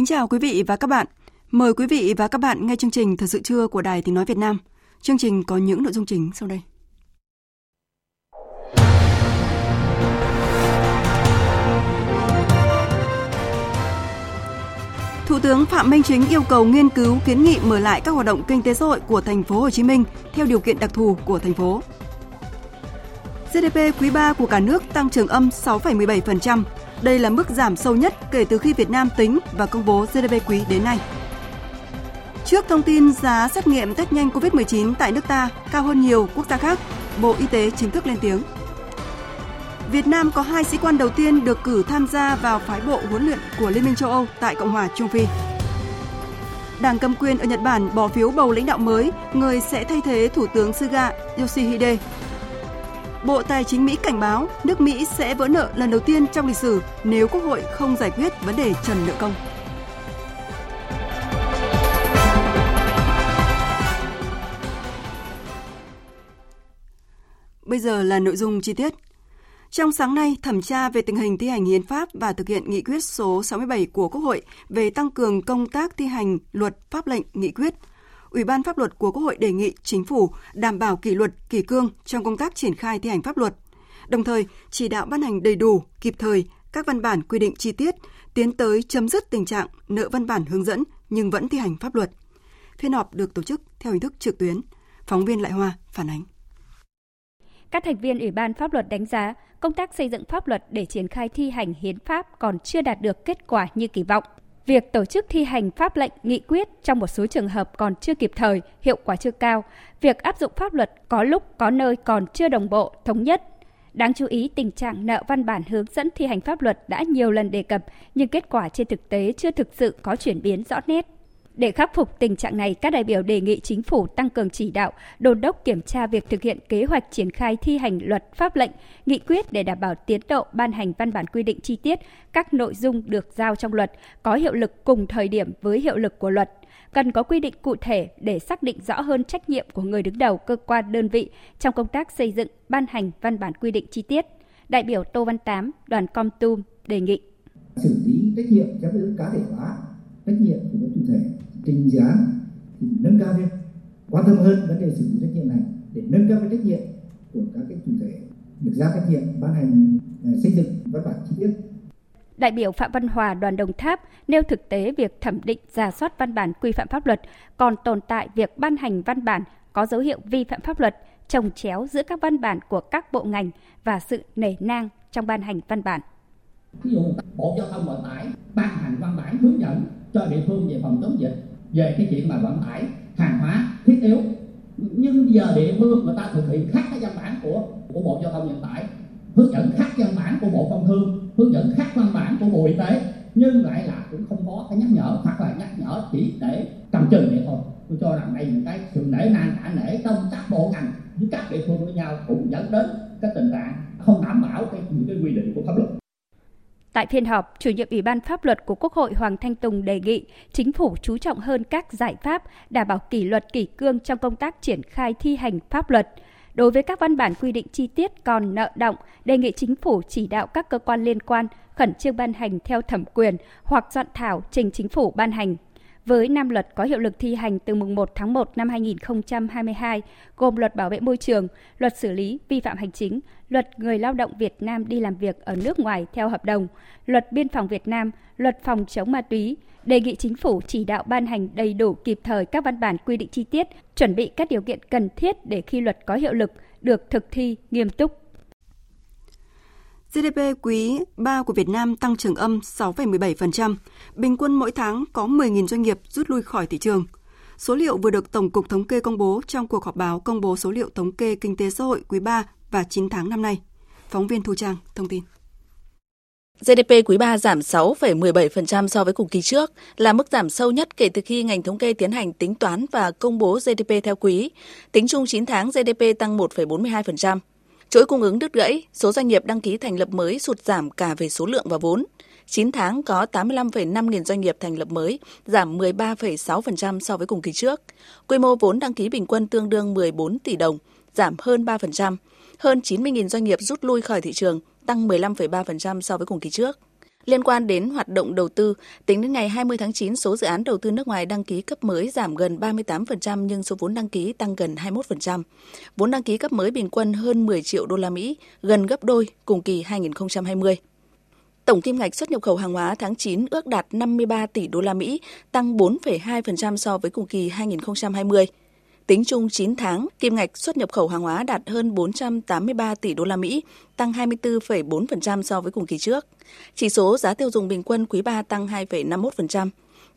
Kính chào quý vị và các bạn. Mời quý vị và các bạn nghe chương trình Thời sự trưa của Đài Tiếng Nói Việt Nam. Chương trình có những nội dung chính sau đây. Thủ tướng Phạm Minh Chính yêu cầu nghiên cứu kiến nghị mở lại các hoạt động kinh tế xã hội của thành phố Hồ Chí Minh theo điều kiện đặc thù của thành phố. GDP quý 3 của cả nước tăng trưởng âm 6,17%, đây là mức giảm sâu nhất kể từ khi Việt Nam tính và công bố GDP quý đến nay. Trước thông tin giá xét nghiệm test nhanh COVID-19 tại nước ta cao hơn nhiều quốc gia khác, Bộ Y tế chính thức lên tiếng. Việt Nam có hai sĩ quan đầu tiên được cử tham gia vào phái bộ huấn luyện của Liên minh châu Âu tại Cộng hòa Trung Phi. Đảng cầm quyền ở Nhật Bản bỏ phiếu bầu lãnh đạo mới, người sẽ thay thế Thủ tướng Suga Yoshihide Bộ Tài chính Mỹ cảnh báo nước Mỹ sẽ vỡ nợ lần đầu tiên trong lịch sử nếu Quốc hội không giải quyết vấn đề trần nợ công. Bây giờ là nội dung chi tiết. Trong sáng nay, thẩm tra về tình hình thi hành hiến pháp và thực hiện nghị quyết số 67 của Quốc hội về tăng cường công tác thi hành luật pháp lệnh nghị quyết Ủy ban pháp luật của Quốc hội đề nghị chính phủ đảm bảo kỷ luật, kỷ cương trong công tác triển khai thi hành pháp luật, đồng thời chỉ đạo ban hành đầy đủ, kịp thời các văn bản quy định chi tiết, tiến tới chấm dứt tình trạng nợ văn bản hướng dẫn nhưng vẫn thi hành pháp luật. Phiên họp được tổ chức theo hình thức trực tuyến. Phóng viên Lại Hoa phản ánh. Các thành viên Ủy ban pháp luật đánh giá công tác xây dựng pháp luật để triển khai thi hành hiến pháp còn chưa đạt được kết quả như kỳ vọng. Việc tổ chức thi hành pháp lệnh, nghị quyết trong một số trường hợp còn chưa kịp thời, hiệu quả chưa cao. Việc áp dụng pháp luật có lúc có nơi còn chưa đồng bộ, thống nhất. Đáng chú ý, tình trạng nợ văn bản hướng dẫn thi hành pháp luật đã nhiều lần đề cập, nhưng kết quả trên thực tế chưa thực sự có chuyển biến rõ nét. Để khắc phục tình trạng này, các đại biểu đề nghị chính phủ tăng cường chỉ đạo, đôn đốc kiểm tra việc thực hiện kế hoạch triển khai thi hành luật pháp lệnh, nghị quyết để đảm bảo tiến độ ban hành văn bản quy định chi tiết các nội dung được giao trong luật có hiệu lực cùng thời điểm với hiệu lực của luật. Cần có quy định cụ thể để xác định rõ hơn trách nhiệm của người đứng đầu cơ quan đơn vị trong công tác xây dựng, ban hành văn bản quy định chi tiết. Đại biểu Tô Văn Tám, đoàn Com Tum đề nghị. Xử lý trách nhiệm trong cá thể hóa trách nhiệm của các chủ thể trình án thì nâng cao lên quan tâm hơn vấn đề xử lý trách nhiệm này để nâng cao cái trách nhiệm của các cái chủ thể được giao trách nhiệm ban hành uh, xây dựng văn bản chi tiết Đại biểu Phạm Văn Hòa đoàn Đồng Tháp nêu thực tế việc thẩm định giả soát văn bản quy phạm pháp luật còn tồn tại việc ban hành văn bản có dấu hiệu vi phạm pháp luật, trồng chéo giữa các văn bản của các bộ ngành và sự nể nang trong ban hành văn bản. Ví dụ Bộ Giao thông Vận tải ban hành văn bản hướng dẫn cho địa phương về phòng chống dịch, về cái chuyện mà vận tải hàng hóa, thiết yếu. Nhưng giờ địa phương người ta thực hiện khác cái văn bản của của bộ giao thông vận tải, hướng dẫn khác văn bản của bộ công thương, hướng dẫn khác văn bản của bộ y tế, nhưng lại là cũng không có cái nhắc nhở, hoặc là nhắc nhở chỉ để cầm chừng vậy thôi. Tôi cho rằng đây những cái sự nể nang cả nể trong các bộ ngành, với các địa phương với nhau cũng dẫn đến cái tình trạng không đảm bảo cái, những cái quy định của pháp luật. Tại phiên họp, chủ nhiệm Ủy ban pháp luật của Quốc hội Hoàng Thanh Tùng đề nghị chính phủ chú trọng hơn các giải pháp đảm bảo kỷ luật kỷ cương trong công tác triển khai thi hành pháp luật. Đối với các văn bản quy định chi tiết còn nợ động, đề nghị chính phủ chỉ đạo các cơ quan liên quan khẩn trương ban hành theo thẩm quyền hoặc soạn thảo trình chính phủ ban hành với năm luật có hiệu lực thi hành từ mùng 1 tháng 1 năm 2022, gồm luật bảo vệ môi trường, luật xử lý vi phạm hành chính, luật người lao động Việt Nam đi làm việc ở nước ngoài theo hợp đồng, luật biên phòng Việt Nam, luật phòng chống ma túy, đề nghị chính phủ chỉ đạo ban hành đầy đủ kịp thời các văn bản quy định chi tiết, chuẩn bị các điều kiện cần thiết để khi luật có hiệu lực được thực thi nghiêm túc GDP quý 3 của Việt Nam tăng trưởng âm 6,17%, bình quân mỗi tháng có 10.000 doanh nghiệp rút lui khỏi thị trường. Số liệu vừa được Tổng cục Thống kê công bố trong cuộc họp báo công bố số liệu thống kê kinh tế xã hội quý 3 và 9 tháng năm nay. Phóng viên Thu Trang thông tin. GDP quý 3 giảm 6,17% so với cùng kỳ trước, là mức giảm sâu nhất kể từ khi ngành thống kê tiến hành tính toán và công bố GDP theo quý. Tính chung 9 tháng GDP tăng 1,42%. Chuỗi cung ứng đứt gãy, số doanh nghiệp đăng ký thành lập mới sụt giảm cả về số lượng và vốn. 9 tháng có 85,5 nghìn doanh nghiệp thành lập mới, giảm 13,6% so với cùng kỳ trước. Quy mô vốn đăng ký bình quân tương đương 14 tỷ đồng, giảm hơn 3%. Hơn 90.000 doanh nghiệp rút lui khỏi thị trường, tăng 15,3% so với cùng kỳ trước. Liên quan đến hoạt động đầu tư, tính đến ngày 20 tháng 9, số dự án đầu tư nước ngoài đăng ký cấp mới giảm gần 38% nhưng số vốn đăng ký tăng gần 21%. Vốn đăng ký cấp mới bình quân hơn 10 triệu đô la Mỹ, gần gấp đôi cùng kỳ 2020. Tổng kim ngạch xuất nhập khẩu hàng hóa tháng 9 ước đạt 53 tỷ đô la Mỹ, tăng 4,2% so với cùng kỳ 2020. Tính chung 9 tháng, kim ngạch xuất nhập khẩu hàng hóa đạt hơn 483 tỷ đô la Mỹ, tăng 24,4% so với cùng kỳ trước. Chỉ số giá tiêu dùng bình quân quý 3 tăng 2,51%.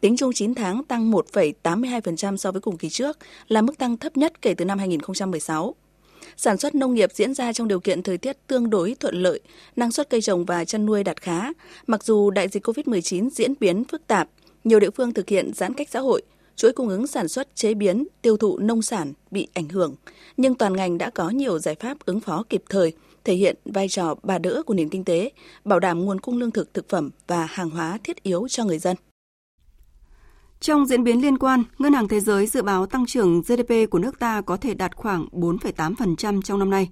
Tính chung 9 tháng tăng 1,82% so với cùng kỳ trước, là mức tăng thấp nhất kể từ năm 2016. Sản xuất nông nghiệp diễn ra trong điều kiện thời tiết tương đối thuận lợi, năng suất cây trồng và chăn nuôi đạt khá. Mặc dù đại dịch COVID-19 diễn biến phức tạp, nhiều địa phương thực hiện giãn cách xã hội, chuỗi cung ứng sản xuất, chế biến, tiêu thụ nông sản bị ảnh hưởng, nhưng toàn ngành đã có nhiều giải pháp ứng phó kịp thời, thể hiện vai trò bà đỡ của nền kinh tế, bảo đảm nguồn cung lương thực thực phẩm và hàng hóa thiết yếu cho người dân. Trong diễn biến liên quan, Ngân hàng Thế giới dự báo tăng trưởng GDP của nước ta có thể đạt khoảng 4,8% trong năm nay.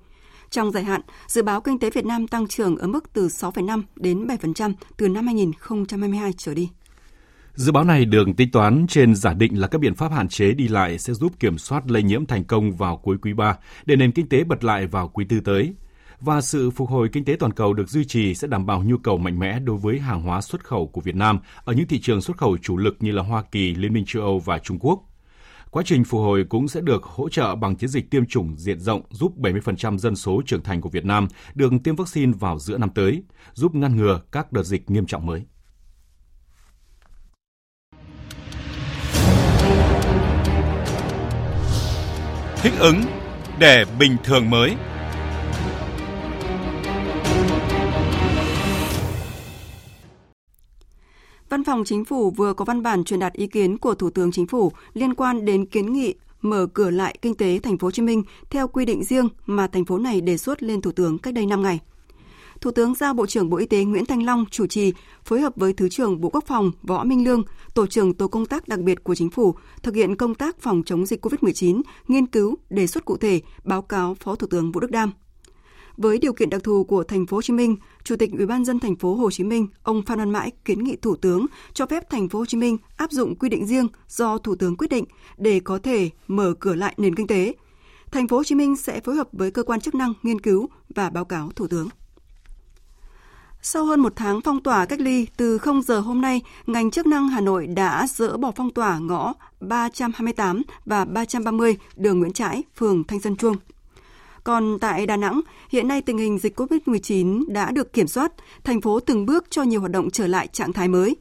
Trong dài hạn, dự báo kinh tế Việt Nam tăng trưởng ở mức từ 6,5 đến 7% từ năm 2022 trở đi. Dự báo này được tính toán trên giả định là các biện pháp hạn chế đi lại sẽ giúp kiểm soát lây nhiễm thành công vào cuối quý 3 để nền kinh tế bật lại vào quý tư tới. Và sự phục hồi kinh tế toàn cầu được duy trì sẽ đảm bảo nhu cầu mạnh mẽ đối với hàng hóa xuất khẩu của Việt Nam ở những thị trường xuất khẩu chủ lực như là Hoa Kỳ, Liên minh châu Âu và Trung Quốc. Quá trình phục hồi cũng sẽ được hỗ trợ bằng chiến dịch tiêm chủng diện rộng giúp 70% dân số trưởng thành của Việt Nam được tiêm vaccine vào giữa năm tới, giúp ngăn ngừa các đợt dịch nghiêm trọng mới. Thích ứng để bình thường mới. Văn phòng Chính phủ vừa có văn bản truyền đạt ý kiến của Thủ tướng Chính phủ liên quan đến kiến nghị mở cửa lại kinh tế thành phố Hồ Chí Minh theo quy định riêng mà thành phố này đề xuất lên Thủ tướng cách đây 5 ngày. Thủ tướng giao Bộ trưởng Bộ Y tế Nguyễn Thanh Long chủ trì phối hợp với Thứ trưởng Bộ Quốc phòng Võ Minh Lương, Tổ trưởng Tổ công tác đặc biệt của Chính phủ thực hiện công tác phòng chống dịch COVID-19, nghiên cứu, đề xuất cụ thể, báo cáo Phó Thủ tướng Vũ Đức Đam. Với điều kiện đặc thù của thành phố Hồ Chí Minh, Chủ tịch Ủy ban dân thành phố Hồ Chí Minh, ông Phan Văn Mãi kiến nghị Thủ tướng cho phép thành phố Hồ Chí Minh áp dụng quy định riêng do Thủ tướng quyết định để có thể mở cửa lại nền kinh tế. Thành phố Hồ Chí Minh sẽ phối hợp với cơ quan chức năng nghiên cứu và báo cáo Thủ tướng. Sau hơn một tháng phong tỏa cách ly, từ 0 giờ hôm nay, ngành chức năng Hà Nội đã dỡ bỏ phong tỏa ngõ 328 và 330 đường Nguyễn Trãi, phường Thanh Xuân Chuông. Còn tại Đà Nẵng, hiện nay tình hình dịch COVID-19 đã được kiểm soát, thành phố từng bước cho nhiều hoạt động trở lại trạng thái mới.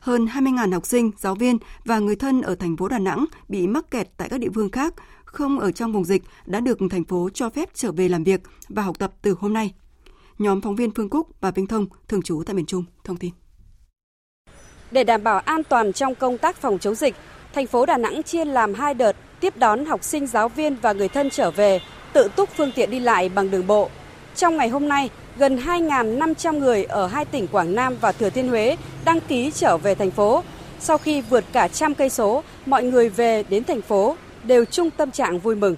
Hơn 20.000 học sinh, giáo viên và người thân ở thành phố Đà Nẵng bị mắc kẹt tại các địa phương khác, không ở trong vùng dịch đã được thành phố cho phép trở về làm việc và học tập từ hôm nay nhóm phóng viên Phương Cúc và Vinh Thông thường trú tại miền Trung thông tin. Để đảm bảo an toàn trong công tác phòng chống dịch, thành phố Đà Nẵng chia làm hai đợt tiếp đón học sinh, giáo viên và người thân trở về, tự túc phương tiện đi lại bằng đường bộ. Trong ngày hôm nay, gần 2.500 người ở hai tỉnh Quảng Nam và Thừa Thiên Huế đăng ký trở về thành phố. Sau khi vượt cả trăm cây số, mọi người về đến thành phố đều chung tâm trạng vui mừng.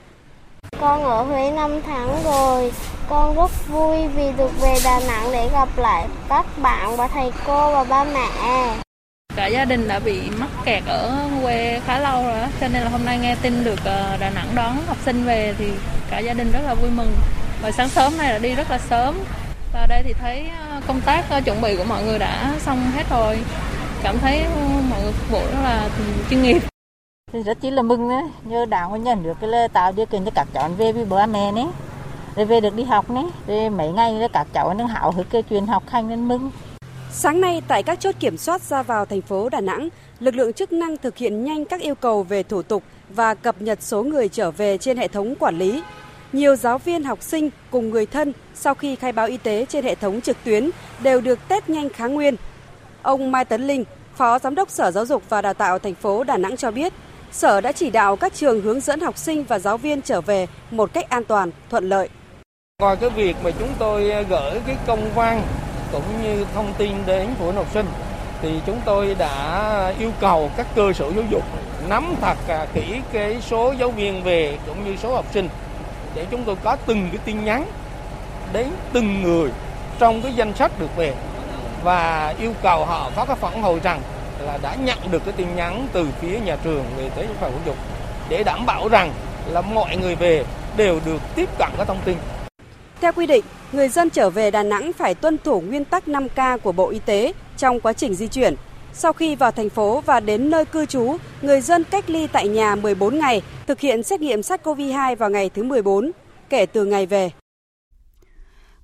Con ở Huế 5 tháng rồi, con rất vui vì được về Đà Nẵng để gặp lại các bạn và thầy cô và ba mẹ. Cả gia đình đã bị mắc kẹt ở quê khá lâu rồi cho nên là hôm nay nghe tin được ờ, Đà Nẵng đón học sinh về thì cả gia đình rất là vui mừng. Và sáng sớm này là đi rất là sớm. Và đây thì thấy ờ, công tác ờ, chuẩn bị của mọi người đã xong hết rồi. Cảm thấy mọi người phục vụ rất là chuyên nghiệp thì rất chỉ là mừng đấy nhờ đảng và nhà nước cái là tạo điều kiện cho các cháu về với bố mẹ đấy Rồi về được đi học này, rồi mấy ngày các cháu nó hảo hức cái chuyện học hành nên mừng. Sáng nay tại các chốt kiểm soát ra vào thành phố Đà Nẵng, lực lượng chức năng thực hiện nhanh các yêu cầu về thủ tục và cập nhật số người trở về trên hệ thống quản lý. Nhiều giáo viên học sinh cùng người thân sau khi khai báo y tế trên hệ thống trực tuyến đều được test nhanh kháng nguyên. Ông Mai Tấn Linh, Phó Giám đốc Sở Giáo dục và Đào tạo thành phố Đà Nẵng cho biết, Sở đã chỉ đạo các trường hướng dẫn học sinh và giáo viên trở về một cách an toàn, thuận lợi. Ngoài cái việc mà chúng tôi gửi cái công văn cũng như thông tin đến phụ huynh học sinh thì chúng tôi đã yêu cầu các cơ sở giáo dục nắm thật à, kỹ cái số giáo viên về cũng như số học sinh để chúng tôi có từng cái tin nhắn đến từng người trong cái danh sách được về và yêu cầu họ có cái phản hồi rằng là đã nhận được cái tin nhắn từ phía nhà trường về tới phòng giáo dục để đảm bảo rằng là mọi người về đều được tiếp cận các thông tin. Theo quy định, người dân trở về Đà Nẵng phải tuân thủ nguyên tắc 5K của Bộ Y tế trong quá trình di chuyển. Sau khi vào thành phố và đến nơi cư trú, người dân cách ly tại nhà 14 ngày, thực hiện xét nghiệm SARS-CoV-2 vào ngày thứ 14, kể từ ngày về.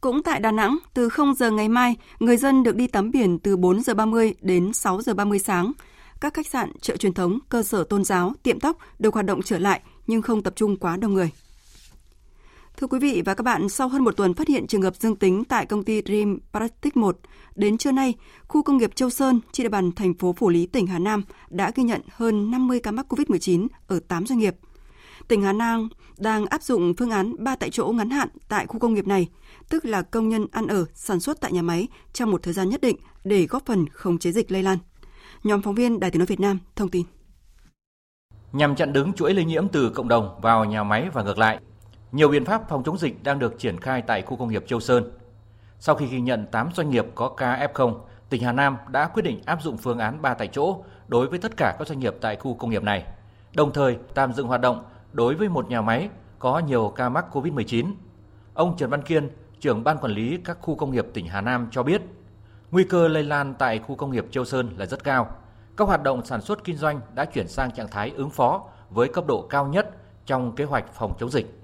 Cũng tại Đà Nẵng, từ 0 giờ ngày mai, người dân được đi tắm biển từ 4 giờ 30 đến 6 giờ 30 sáng. Các khách sạn, chợ truyền thống, cơ sở tôn giáo, tiệm tóc được hoạt động trở lại nhưng không tập trung quá đông người. Thưa quý vị và các bạn, sau hơn một tuần phát hiện trường hợp dương tính tại công ty Dream Plastic 1, đến trưa nay, khu công nghiệp Châu Sơn trên địa bàn thành phố Phủ Lý, tỉnh Hà Nam đã ghi nhận hơn 50 ca mắc COVID-19 ở 8 doanh nghiệp. Tỉnh Hà Nam đang áp dụng phương án ba tại chỗ ngắn hạn tại khu công nghiệp này, tức là công nhân ăn ở, sản xuất tại nhà máy trong một thời gian nhất định để góp phần khống chế dịch lây lan. Nhóm phóng viên Đài Tiếng nói Việt Nam thông tin. Nhằm chặn đứng chuỗi lây nhiễm từ cộng đồng vào nhà máy và ngược lại, nhiều biện pháp phòng chống dịch đang được triển khai tại khu công nghiệp Châu Sơn. Sau khi ghi nhận 8 doanh nghiệp có ca F0, tỉnh Hà Nam đã quyết định áp dụng phương án 3 tại chỗ đối với tất cả các doanh nghiệp tại khu công nghiệp này. Đồng thời tạm dừng hoạt động đối với một nhà máy có nhiều ca mắc COVID-19. Ông Trần Văn Kiên, trưởng ban quản lý các khu công nghiệp tỉnh Hà Nam cho biết, nguy cơ lây lan tại khu công nghiệp Châu Sơn là rất cao. Các hoạt động sản xuất kinh doanh đã chuyển sang trạng thái ứng phó với cấp độ cao nhất trong kế hoạch phòng chống dịch.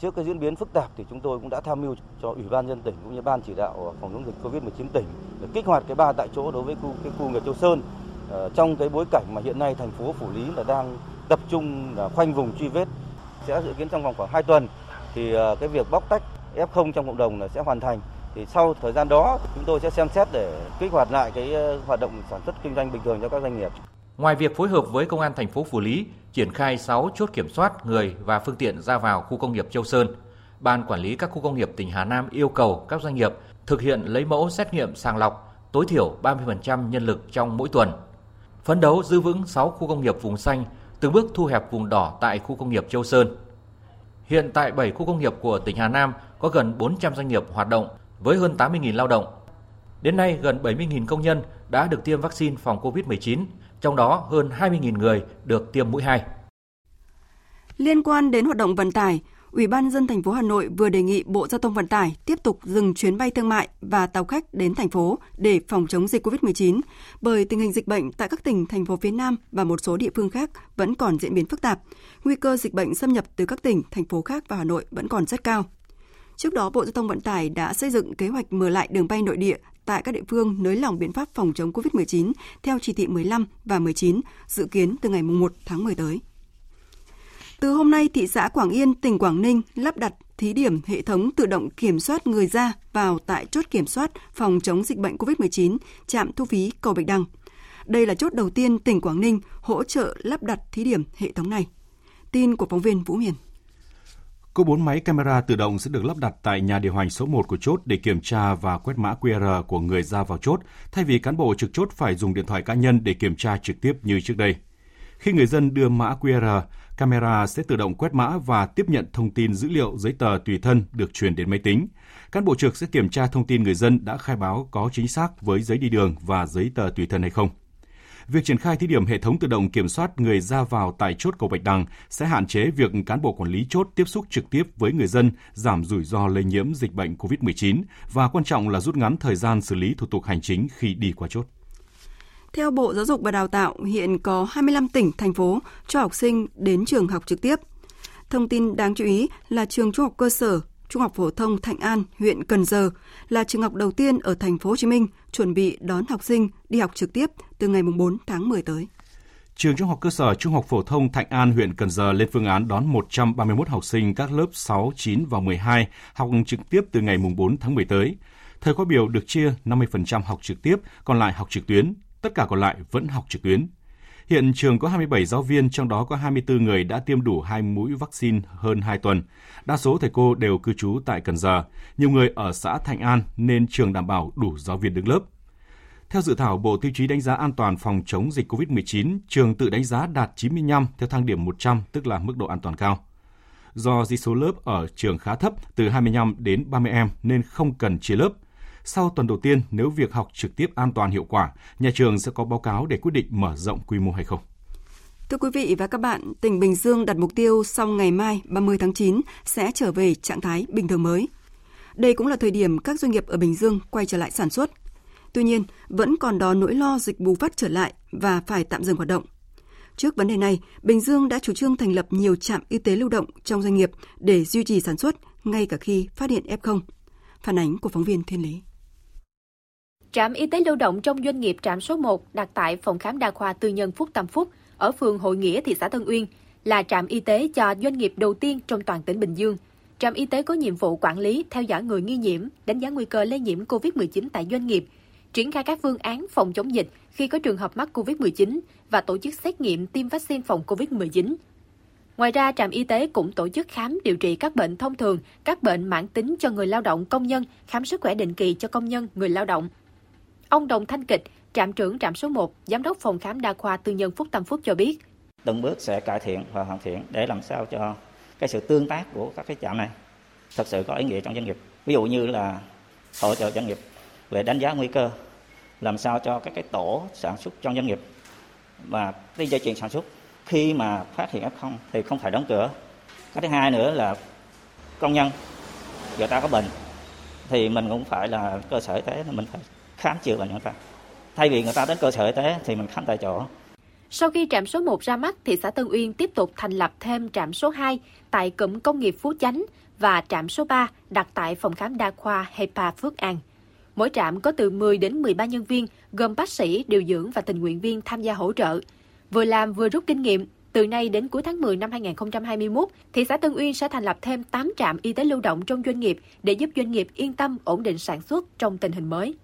Trước cái diễn biến phức tạp thì chúng tôi cũng đã tham mưu cho Ủy ban nhân tỉnh cũng như ban chỉ đạo phòng chống dịch Covid-19 tỉnh để kích hoạt cái ba tại chỗ đối với khu cái khu nghiệp Châu Sơn. Ờ, trong cái bối cảnh mà hiện nay thành phố Phủ Lý là đang tập trung là khoanh vùng truy vết sẽ dự kiến trong vòng khoảng 2 tuần thì ờ, cái việc bóc tách F0 trong cộng đồng là sẽ hoàn thành. Thì sau thời gian đó chúng tôi sẽ xem xét để kích hoạt lại cái ờ, hoạt động sản xuất kinh doanh bình thường cho các doanh nghiệp. Ngoài việc phối hợp với công an thành phố Phủ Lý triển khai 6 chốt kiểm soát người và phương tiện ra vào khu công nghiệp Châu Sơn, Ban quản lý các khu công nghiệp tỉnh Hà Nam yêu cầu các doanh nghiệp thực hiện lấy mẫu xét nghiệm sàng lọc tối thiểu 30% nhân lực trong mỗi tuần. Phấn đấu giữ vững 6 khu công nghiệp vùng xanh, từng bước thu hẹp vùng đỏ tại khu công nghiệp Châu Sơn. Hiện tại 7 khu công nghiệp của tỉnh Hà Nam có gần 400 doanh nghiệp hoạt động với hơn 80.000 lao động. Đến nay, gần 70.000 công nhân đã được tiêm vaccine phòng COVID-19, trong đó hơn 20.000 người được tiêm mũi 2. Liên quan đến hoạt động vận tải, Ủy ban dân thành phố Hà Nội vừa đề nghị Bộ Giao thông Vận tải tiếp tục dừng chuyến bay thương mại và tàu khách đến thành phố để phòng chống dịch COVID-19 bởi tình hình dịch bệnh tại các tỉnh thành phố phía Nam và một số địa phương khác vẫn còn diễn biến phức tạp. Nguy cơ dịch bệnh xâm nhập từ các tỉnh, thành phố khác vào Hà Nội vẫn còn rất cao. Trước đó, Bộ Giao thông Vận tải đã xây dựng kế hoạch mở lại đường bay nội địa tại các địa phương nới lỏng biện pháp phòng chống COVID-19 theo chỉ thị 15 và 19, dự kiến từ ngày 1 tháng 10 tới. Từ hôm nay, thị xã Quảng Yên, tỉnh Quảng Ninh lắp đặt thí điểm hệ thống tự động kiểm soát người ra vào tại chốt kiểm soát phòng chống dịch bệnh COVID-19, trạm thu phí cầu Bạch Đằng. Đây là chốt đầu tiên tỉnh Quảng Ninh hỗ trợ lắp đặt thí điểm hệ thống này. Tin của phóng viên Vũ Miền. Có 4 máy camera tự động sẽ được lắp đặt tại nhà điều hành số 1 của chốt để kiểm tra và quét mã QR của người ra vào chốt, thay vì cán bộ trực chốt phải dùng điện thoại cá nhân để kiểm tra trực tiếp như trước đây. Khi người dân đưa mã QR, camera sẽ tự động quét mã và tiếp nhận thông tin dữ liệu giấy tờ tùy thân được truyền đến máy tính. Cán bộ trực sẽ kiểm tra thông tin người dân đã khai báo có chính xác với giấy đi đường và giấy tờ tùy thân hay không. Việc triển khai thí điểm hệ thống tự động kiểm soát người ra vào tại chốt cầu Bạch Đằng sẽ hạn chế việc cán bộ quản lý chốt tiếp xúc trực tiếp với người dân, giảm rủi ro lây nhiễm dịch bệnh COVID-19 và quan trọng là rút ngắn thời gian xử lý thủ tục hành chính khi đi qua chốt. Theo Bộ Giáo dục và Đào tạo, hiện có 25 tỉnh, thành phố cho học sinh đến trường học trực tiếp. Thông tin đáng chú ý là trường trung học cơ sở Trung học phổ thông Thạnh An, huyện Cần Giờ là trường học đầu tiên ở thành phố Hồ Chí Minh chuẩn bị đón học sinh đi học trực tiếp từ ngày 4 tháng 10 tới. Trường Trung học cơ sở Trung học phổ thông Thạnh An, huyện Cần Giờ lên phương án đón 131 học sinh các lớp 6, 9 và 12 học trực tiếp từ ngày 4 tháng 10 tới. Thời khóa biểu được chia 50% học trực tiếp, còn lại học trực tuyến, tất cả còn lại vẫn học trực tuyến. Hiện trường có 27 giáo viên, trong đó có 24 người đã tiêm đủ 2 mũi vaccine hơn 2 tuần. Đa số thầy cô đều cư trú tại Cần Giờ, nhiều người ở xã Thạnh An nên trường đảm bảo đủ giáo viên đứng lớp. Theo dự thảo Bộ Tiêu chí đánh giá an toàn phòng chống dịch COVID-19, trường tự đánh giá đạt 95 theo thang điểm 100, tức là mức độ an toàn cao. Do di số lớp ở trường khá thấp, từ 25 đến 30 em nên không cần chia lớp. Sau tuần đầu tiên, nếu việc học trực tiếp an toàn hiệu quả, nhà trường sẽ có báo cáo để quyết định mở rộng quy mô hay không. Thưa quý vị và các bạn, tỉnh Bình Dương đặt mục tiêu sau ngày mai 30 tháng 9 sẽ trở về trạng thái bình thường mới. Đây cũng là thời điểm các doanh nghiệp ở Bình Dương quay trở lại sản xuất. Tuy nhiên, vẫn còn đó nỗi lo dịch bùng phát trở lại và phải tạm dừng hoạt động. Trước vấn đề này, Bình Dương đã chủ trương thành lập nhiều trạm y tế lưu động trong doanh nghiệp để duy trì sản xuất ngay cả khi phát hiện F0. Phản ánh của phóng viên Thiên Lý. Trạm y tế lưu động trong doanh nghiệp trạm số 1 đặt tại phòng khám đa khoa tư nhân Phúc Tâm Phúc ở phường Hội Nghĩa, thị xã Tân Uyên là trạm y tế cho doanh nghiệp đầu tiên trong toàn tỉnh Bình Dương. Trạm y tế có nhiệm vụ quản lý, theo dõi người nghi nhiễm, đánh giá nguy cơ lây nhiễm COVID-19 tại doanh nghiệp, triển khai các phương án phòng chống dịch khi có trường hợp mắc COVID-19 và tổ chức xét nghiệm tiêm vaccine phòng COVID-19. Ngoài ra, trạm y tế cũng tổ chức khám điều trị các bệnh thông thường, các bệnh mãn tính cho người lao động công nhân, khám sức khỏe định kỳ cho công nhân, người lao động. Ông Đồng Thanh Kịch, trạm trưởng trạm số 1, giám đốc phòng khám đa khoa tư nhân Phúc Tâm Phúc cho biết. Từng bước sẽ cải thiện và hoàn thiện để làm sao cho cái sự tương tác của các cái trạm này thật sự có ý nghĩa trong doanh nghiệp. Ví dụ như là hỗ trợ doanh nghiệp về đánh giá nguy cơ, làm sao cho các cái tổ sản xuất trong doanh nghiệp và cái dây chuyền sản xuất khi mà phát hiện F0 thì không phải đóng cửa. Cái thứ hai nữa là công nhân người ta có bệnh thì mình cũng phải là cơ sở y tế mình phải khám chữa bệnh người ta. Thay vì người ta đến cơ sở y tế thì mình khám tại chỗ. Sau khi trạm số 1 ra mắt, thị xã Tân Uyên tiếp tục thành lập thêm trạm số 2 tại cụm công nghiệp Phú Chánh và trạm số 3 đặt tại phòng khám đa khoa Hepa Phước An. Mỗi trạm có từ 10 đến 13 nhân viên, gồm bác sĩ, điều dưỡng và tình nguyện viên tham gia hỗ trợ. Vừa làm vừa rút kinh nghiệm, từ nay đến cuối tháng 10 năm 2021, thị xã Tân Uyên sẽ thành lập thêm 8 trạm y tế lưu động trong doanh nghiệp để giúp doanh nghiệp yên tâm ổn định sản xuất trong tình hình mới.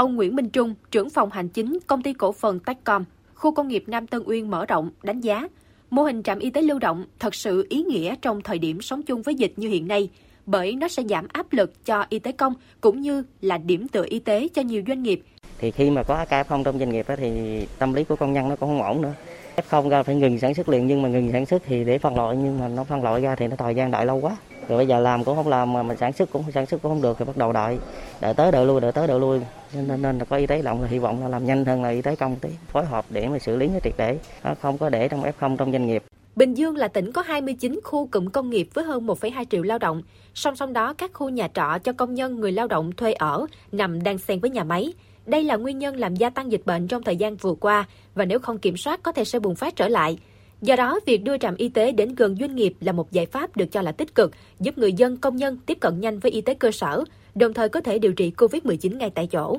Ông Nguyễn Minh Trung, trưởng phòng hành chính công ty cổ phần Techcom, khu công nghiệp Nam Tân Uyên mở rộng, đánh giá mô hình trạm y tế lưu động thật sự ý nghĩa trong thời điểm sống chung với dịch như hiện nay, bởi nó sẽ giảm áp lực cho y tế công cũng như là điểm tựa y tế cho nhiều doanh nghiệp. Thì khi mà có ca F0 trong doanh nghiệp thì tâm lý của công nhân nó cũng không ổn nữa. F0 ra phải ngừng sản xuất liền nhưng mà ngừng sản xuất thì để phân loại nhưng mà nó phân loại ra thì nó thời gian đợi lâu quá. Rồi bây giờ làm cũng không làm mà mình sản xuất cũng sản xuất cũng không được thì bắt đầu đợi đợi tới đợi lui đợi tới đợi lui nên nên là có y tế động là hy vọng là làm nhanh hơn là y tế công tí phối hợp để mà xử lý nó triệt để nó không có để trong F0 trong doanh nghiệp. Bình Dương là tỉnh có 29 khu cụm công nghiệp với hơn 1,2 triệu lao động. Song song đó, các khu nhà trọ cho công nhân người lao động thuê ở nằm đan xen với nhà máy. Đây là nguyên nhân làm gia tăng dịch bệnh trong thời gian vừa qua và nếu không kiểm soát có thể sẽ bùng phát trở lại. Do đó, việc đưa trạm y tế đến gần doanh nghiệp là một giải pháp được cho là tích cực, giúp người dân, công nhân tiếp cận nhanh với y tế cơ sở, đồng thời có thể điều trị COVID-19 ngay tại chỗ.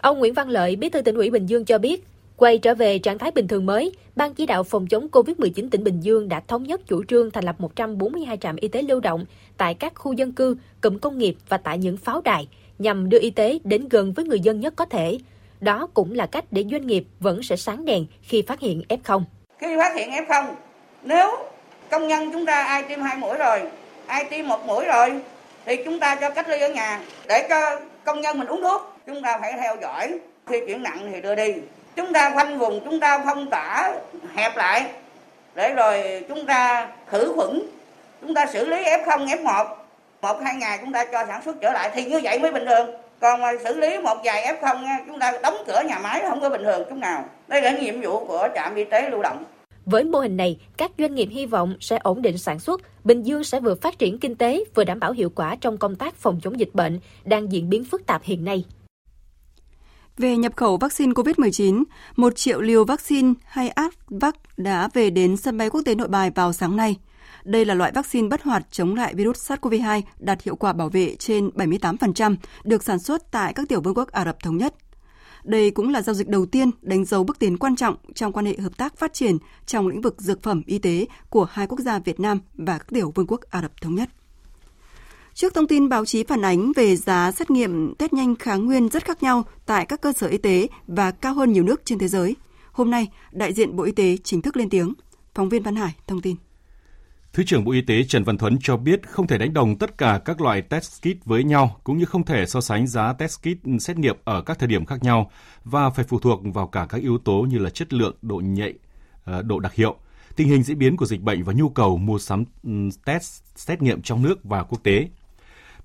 Ông Nguyễn Văn Lợi, Bí thư tỉnh ủy Bình Dương cho biết, quay trở về trạng thái bình thường mới, Ban chỉ đạo phòng chống COVID-19 tỉnh Bình Dương đã thống nhất chủ trương thành lập 142 trạm y tế lưu động tại các khu dân cư, cụm công nghiệp và tại những pháo đài nhằm đưa y tế đến gần với người dân nhất có thể. Đó cũng là cách để doanh nghiệp vẫn sẽ sáng đèn khi phát hiện F0. Khi phát hiện F0, nếu công nhân chúng ta ai tiêm hai mũi rồi, ai tiêm một mũi rồi, thì chúng ta cho cách ly ở nhà để cho công nhân mình uống thuốc. Chúng ta phải theo dõi, khi chuyển nặng thì đưa đi. Chúng ta khoanh vùng, chúng ta phong tỏa hẹp lại để rồi chúng ta khử khuẩn, chúng ta xử lý F0, F1 một hai ngày chúng ta cho sản xuất trở lại thì như vậy mới bình thường còn mà xử lý một vài f0 chúng ta đóng cửa nhà máy không có bình thường chút nào đây là nhiệm vụ của trạm y tế lưu động với mô hình này, các doanh nghiệp hy vọng sẽ ổn định sản xuất, Bình Dương sẽ vừa phát triển kinh tế, vừa đảm bảo hiệu quả trong công tác phòng chống dịch bệnh đang diễn biến phức tạp hiện nay. Về nhập khẩu vaccine COVID-19, 1 triệu liều vaccine hay Advac đã về đến sân bay quốc tế nội bài vào sáng nay. Đây là loại vaccine bất hoạt chống lại virus SARS-CoV-2 đạt hiệu quả bảo vệ trên 78%, được sản xuất tại các tiểu vương quốc Ả Rập Thống Nhất. Đây cũng là giao dịch đầu tiên đánh dấu bước tiến quan trọng trong quan hệ hợp tác phát triển trong lĩnh vực dược phẩm y tế của hai quốc gia Việt Nam và các tiểu vương quốc Ả Rập Thống Nhất. Trước thông tin báo chí phản ánh về giá xét nghiệm test nhanh kháng nguyên rất khác nhau tại các cơ sở y tế và cao hơn nhiều nước trên thế giới, hôm nay đại diện Bộ Y tế chính thức lên tiếng. Phóng viên Văn Hải thông tin. Thứ trưởng Bộ Y tế Trần Văn Thuấn cho biết không thể đánh đồng tất cả các loại test kit với nhau, cũng như không thể so sánh giá test kit xét nghiệm ở các thời điểm khác nhau và phải phụ thuộc vào cả các yếu tố như là chất lượng, độ nhạy, ờ, độ đặc hiệu, tình hình diễn biến của dịch bệnh và nhu cầu mua sắm test xét nghiệm trong nước và quốc tế.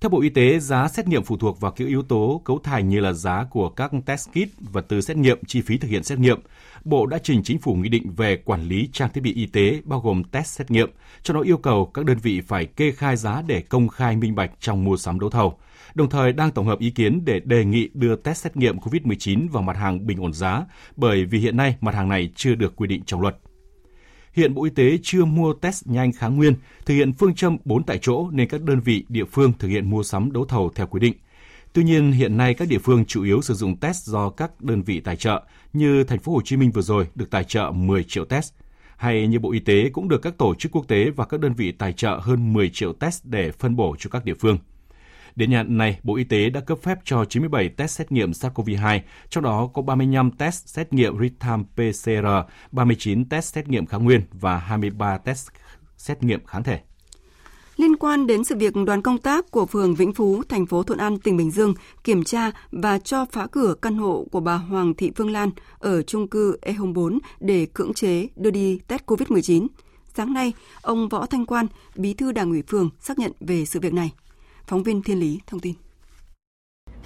Theo Bộ Y tế, giá xét nghiệm phụ thuộc vào các yếu tố cấu thành như là giá của các test kit, vật tư xét nghiệm, chi phí thực hiện xét nghiệm. Bộ đã trình chính phủ nghị định về quản lý trang thiết bị y tế bao gồm test xét nghiệm, cho nó yêu cầu các đơn vị phải kê khai giá để công khai minh bạch trong mua sắm đấu thầu. Đồng thời đang tổng hợp ý kiến để đề nghị đưa test xét nghiệm COVID-19 vào mặt hàng bình ổn giá, bởi vì hiện nay mặt hàng này chưa được quy định trong luật. Hiện Bộ Y tế chưa mua test nhanh kháng nguyên, thực hiện phương châm 4 tại chỗ nên các đơn vị địa phương thực hiện mua sắm đấu thầu theo quy định. Tuy nhiên, hiện nay các địa phương chủ yếu sử dụng test do các đơn vị tài trợ, như thành phố Hồ Chí Minh vừa rồi được tài trợ 10 triệu test, hay như Bộ Y tế cũng được các tổ chức quốc tế và các đơn vị tài trợ hơn 10 triệu test để phân bổ cho các địa phương. Đến nhận này, Bộ Y tế đã cấp phép cho 97 test xét nghiệm SARS-CoV-2, trong đó có 35 test xét nghiệm real-time PCR, 39 test xét nghiệm kháng nguyên và 23 test xét nghiệm kháng thể. Liên quan đến sự việc đoàn công tác của phường Vĩnh Phú, thành phố Thuận An, tỉnh Bình Dương kiểm tra và cho phá cửa căn hộ của bà Hoàng Thị Phương Lan ở trung cư e 4 để cưỡng chế đưa đi test COVID-19. Sáng nay, ông Võ Thanh Quan, bí thư đảng ủy phường xác nhận về sự việc này. Phóng viên Thiên Lý thông tin.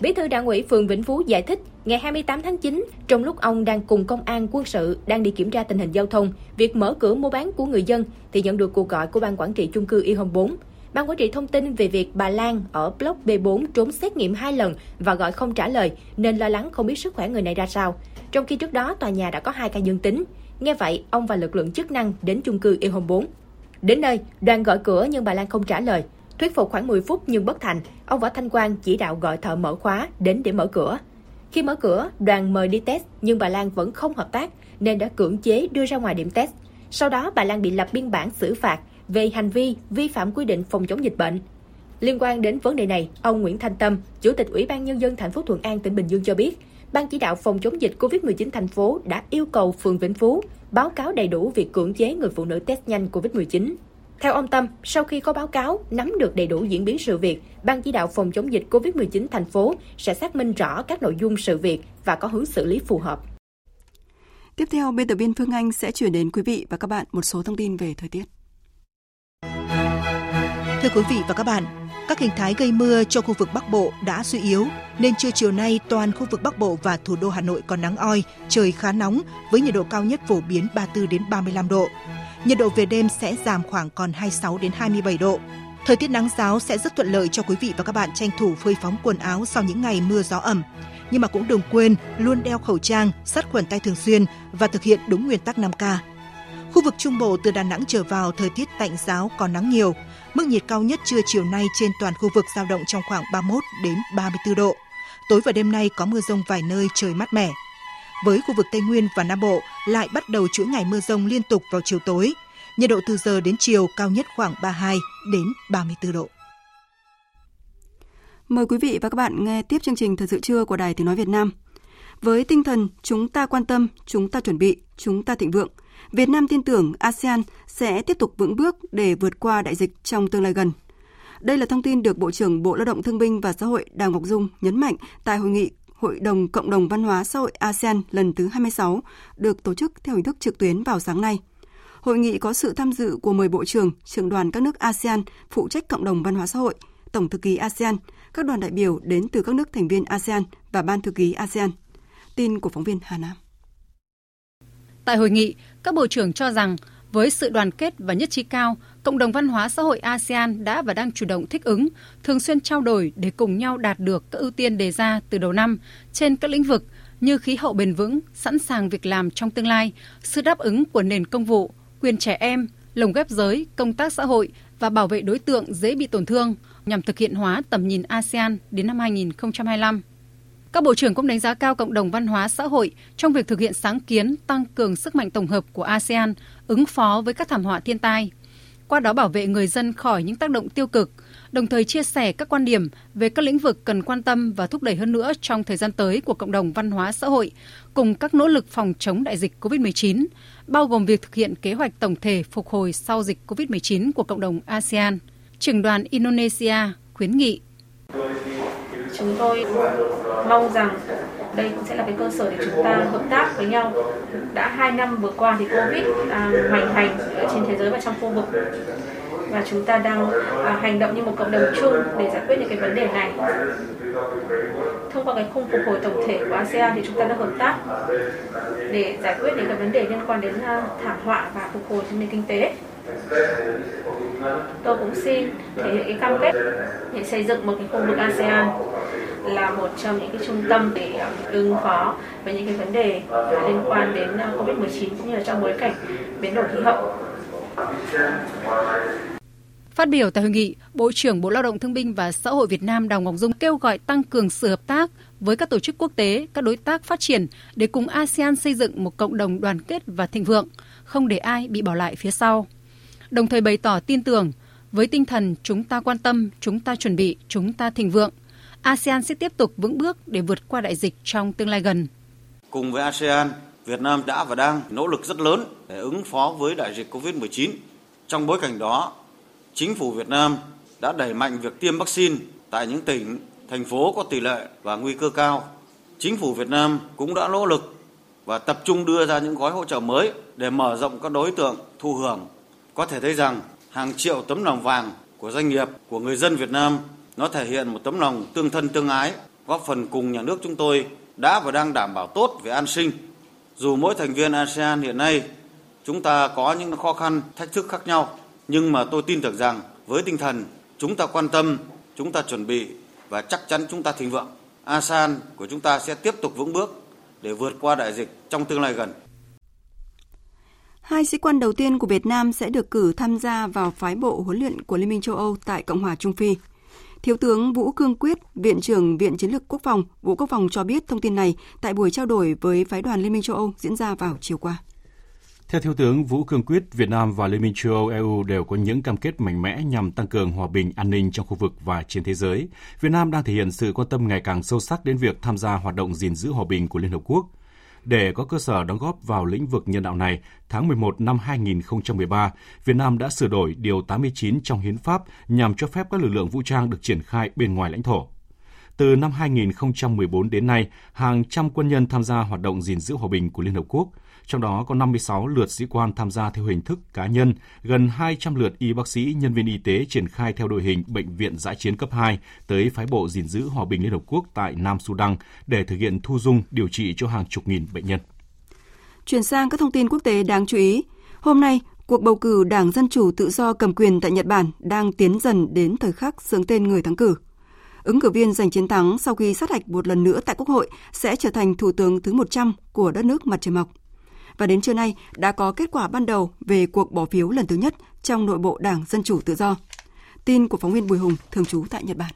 Bí thư Đảng ủy phường Vĩnh Phú giải thích, ngày 28 tháng 9, trong lúc ông đang cùng công an quân sự đang đi kiểm tra tình hình giao thông, việc mở cửa mua bán của người dân thì nhận được cuộc gọi của ban quản trị chung cư Y Home 4. Ban quản trị thông tin về việc bà Lan ở block B4 trốn xét nghiệm hai lần và gọi không trả lời nên lo lắng không biết sức khỏe người này ra sao. Trong khi trước đó tòa nhà đã có hai ca dương tính. Nghe vậy, ông và lực lượng chức năng đến chung cư Y Home 4. Đến nơi, đoàn gọi cửa nhưng bà Lan không trả lời. Thuyết phục khoảng 10 phút nhưng bất thành, ông Võ Thanh Quang chỉ đạo gọi thợ mở khóa đến để mở cửa. Khi mở cửa, đoàn mời đi test nhưng bà Lan vẫn không hợp tác nên đã cưỡng chế đưa ra ngoài điểm test. Sau đó bà Lan bị lập biên bản xử phạt về hành vi vi phạm quy định phòng chống dịch bệnh. Liên quan đến vấn đề này, ông Nguyễn Thanh Tâm, Chủ tịch Ủy ban nhân dân thành phố Thuận An tỉnh Bình Dương cho biết, Ban chỉ đạo phòng chống dịch COVID-19 thành phố đã yêu cầu phường Vĩnh Phú báo cáo đầy đủ việc cưỡng chế người phụ nữ test nhanh COVID-19. Theo ông Tâm, sau khi có báo cáo, nắm được đầy đủ diễn biến sự việc, Ban chỉ đạo phòng chống dịch COVID-19 thành phố sẽ xác minh rõ các nội dung sự việc và có hướng xử lý phù hợp. Tiếp theo, biên tập viên Phương Anh sẽ chuyển đến quý vị và các bạn một số thông tin về thời tiết. Thưa quý vị và các bạn, các hình thái gây mưa cho khu vực Bắc Bộ đã suy yếu, nên trưa chiều nay toàn khu vực Bắc Bộ và thủ đô Hà Nội còn nắng oi, trời khá nóng với nhiệt độ cao nhất phổ biến 34 đến 35 độ. Nhiệt độ về đêm sẽ giảm khoảng còn 26 đến 27 độ. Thời tiết nắng giáo sẽ rất thuận lợi cho quý vị và các bạn tranh thủ phơi phóng quần áo sau những ngày mưa gió ẩm. Nhưng mà cũng đừng quên luôn đeo khẩu trang, sát khuẩn tay thường xuyên và thực hiện đúng nguyên tắc 5K. Khu vực Trung Bộ từ Đà Nẵng trở vào thời tiết tạnh giáo có nắng nhiều. Mức nhiệt cao nhất trưa chiều nay trên toàn khu vực giao động trong khoảng 31 đến 34 độ. Tối và đêm nay có mưa rông vài nơi trời mát mẻ. Với khu vực Tây Nguyên và Nam Bộ lại bắt đầu chuỗi ngày mưa rông liên tục vào chiều tối. Nhiệt độ từ giờ đến chiều cao nhất khoảng 32 đến 34 độ. Mời quý vị và các bạn nghe tiếp chương trình Thời sự trưa của Đài Tiếng Nói Việt Nam. Với tinh thần chúng ta quan tâm, chúng ta chuẩn bị, chúng ta thịnh vượng, Việt Nam tin tưởng ASEAN sẽ tiếp tục vững bước để vượt qua đại dịch trong tương lai gần. Đây là thông tin được Bộ trưởng Bộ Lao động Thương binh và Xã hội Đào Ngọc Dung nhấn mạnh tại hội nghị Hội đồng Cộng đồng Văn hóa Xã hội ASEAN lần thứ 26 được tổ chức theo hình thức trực tuyến vào sáng nay. Hội nghị có sự tham dự của 10 bộ trưởng, trưởng đoàn các nước ASEAN phụ trách cộng đồng văn hóa xã hội, Tổng thư ký ASEAN, các đoàn đại biểu đến từ các nước thành viên ASEAN và Ban thư ký ASEAN. Tin của phóng viên Hà Nam. Tại hội nghị, các bộ trưởng cho rằng với sự đoàn kết và nhất trí cao, cộng đồng văn hóa xã hội ASEAN đã và đang chủ động thích ứng, thường xuyên trao đổi để cùng nhau đạt được các ưu tiên đề ra từ đầu năm trên các lĩnh vực như khí hậu bền vững, sẵn sàng việc làm trong tương lai, sự đáp ứng của nền công vụ, quyền trẻ em, lồng ghép giới, công tác xã hội và bảo vệ đối tượng dễ bị tổn thương nhằm thực hiện hóa tầm nhìn ASEAN đến năm 2025. Các bộ trưởng cũng đánh giá cao cộng đồng văn hóa xã hội trong việc thực hiện sáng kiến tăng cường sức mạnh tổng hợp của ASEAN ứng phó với các thảm họa thiên tai, qua đó bảo vệ người dân khỏi những tác động tiêu cực, đồng thời chia sẻ các quan điểm về các lĩnh vực cần quan tâm và thúc đẩy hơn nữa trong thời gian tới của cộng đồng văn hóa xã hội, cùng các nỗ lực phòng chống đại dịch COVID-19, bao gồm việc thực hiện kế hoạch tổng thể phục hồi sau dịch COVID-19 của cộng đồng ASEAN. Trưởng đoàn Indonesia khuyến nghị. Chúng tôi mong rằng đây cũng sẽ là cái cơ sở để chúng ta hợp tác với nhau. Đã hai năm vừa qua thì Covid à, hoành hành ở trên thế giới và trong khu vực và chúng ta đang à, hành động như một cộng đồng chung để giải quyết những cái vấn đề này. Thông qua cái khung phục hồi tổng thể của ASEAN thì chúng ta đã hợp tác để giải quyết những cái vấn đề liên quan đến à, thảm họa và phục hồi trên nền kinh tế. Tôi cũng xin thể hiện cái cam kết để xây dựng một cái khu vực ASEAN là một trong những cái trung tâm để à, ứng phó với những cái vấn đề à, liên quan đến à, Covid-19 cũng như là trong bối cảnh biến đổi khí hậu. Phát biểu tại hội nghị, Bộ trưởng Bộ Lao động Thương binh và Xã hội Việt Nam Đào Ngọc Dung kêu gọi tăng cường sự hợp tác với các tổ chức quốc tế, các đối tác phát triển để cùng ASEAN xây dựng một cộng đồng đoàn kết và thịnh vượng, không để ai bị bỏ lại phía sau. Đồng thời bày tỏ tin tưởng với tinh thần chúng ta quan tâm, chúng ta chuẩn bị, chúng ta thịnh vượng, ASEAN sẽ tiếp tục vững bước để vượt qua đại dịch trong tương lai gần. Cùng với ASEAN, Việt Nam đã và đang nỗ lực rất lớn để ứng phó với đại dịch COVID-19. Trong bối cảnh đó, chính phủ Việt Nam đã đẩy mạnh việc tiêm vaccine tại những tỉnh, thành phố có tỷ lệ và nguy cơ cao. Chính phủ Việt Nam cũng đã nỗ lực và tập trung đưa ra những gói hỗ trợ mới để mở rộng các đối tượng thụ hưởng. Có thể thấy rằng hàng triệu tấm lòng vàng của doanh nghiệp, của người dân Việt Nam nó thể hiện một tấm lòng tương thân tương ái, góp phần cùng nhà nước chúng tôi đã và đang đảm bảo tốt về an sinh. Dù mỗi thành viên ASEAN hiện nay chúng ta có những khó khăn, thách thức khác nhau, nhưng mà tôi tin tưởng rằng với tinh thần chúng ta quan tâm, chúng ta chuẩn bị và chắc chắn chúng ta thịnh vượng, ASEAN của chúng ta sẽ tiếp tục vững bước để vượt qua đại dịch trong tương lai gần. Hai sĩ quan đầu tiên của Việt Nam sẽ được cử tham gia vào phái bộ huấn luyện của Liên minh châu Âu tại Cộng hòa Trung Phi. Thiếu tướng Vũ Cương Quyết, Viện trưởng Viện Chiến lược Quốc phòng, Bộ Quốc phòng cho biết thông tin này tại buổi trao đổi với phái đoàn Liên minh châu Âu diễn ra vào chiều qua. Theo Thiếu tướng Vũ Cương Quyết, Việt Nam và Liên minh châu Âu EU đều có những cam kết mạnh mẽ nhằm tăng cường hòa bình, an ninh trong khu vực và trên thế giới. Việt Nam đang thể hiện sự quan tâm ngày càng sâu sắc đến việc tham gia hoạt động gìn giữ hòa bình của Liên Hợp Quốc. Để có cơ sở đóng góp vào lĩnh vực nhân đạo này, tháng 11 năm 2013, Việt Nam đã sửa đổi Điều 89 trong Hiến pháp nhằm cho phép các lực lượng vũ trang được triển khai bên ngoài lãnh thổ. Từ năm 2014 đến nay, hàng trăm quân nhân tham gia hoạt động gìn giữ hòa bình của Liên Hợp Quốc, trong đó có 56 lượt sĩ quan tham gia theo hình thức cá nhân, gần 200 lượt y bác sĩ, nhân viên y tế triển khai theo đội hình Bệnh viện giã chiến cấp 2 tới phái bộ gìn giữ hòa bình Liên Hợp Quốc tại Nam Sudan để thực hiện thu dung điều trị cho hàng chục nghìn bệnh nhân. Chuyển sang các thông tin quốc tế đáng chú ý. Hôm nay, cuộc bầu cử Đảng Dân Chủ Tự do cầm quyền tại Nhật Bản đang tiến dần đến thời khắc sướng tên người thắng cử. Ứng cử viên giành chiến thắng sau khi sát hạch một lần nữa tại Quốc hội sẽ trở thành thủ tướng thứ 100 của đất nước mặt trời mọc và đến trưa nay đã có kết quả ban đầu về cuộc bỏ phiếu lần thứ nhất trong nội bộ Đảng Dân Chủ Tự do. Tin của phóng viên Bùi Hùng, thường trú tại Nhật Bản.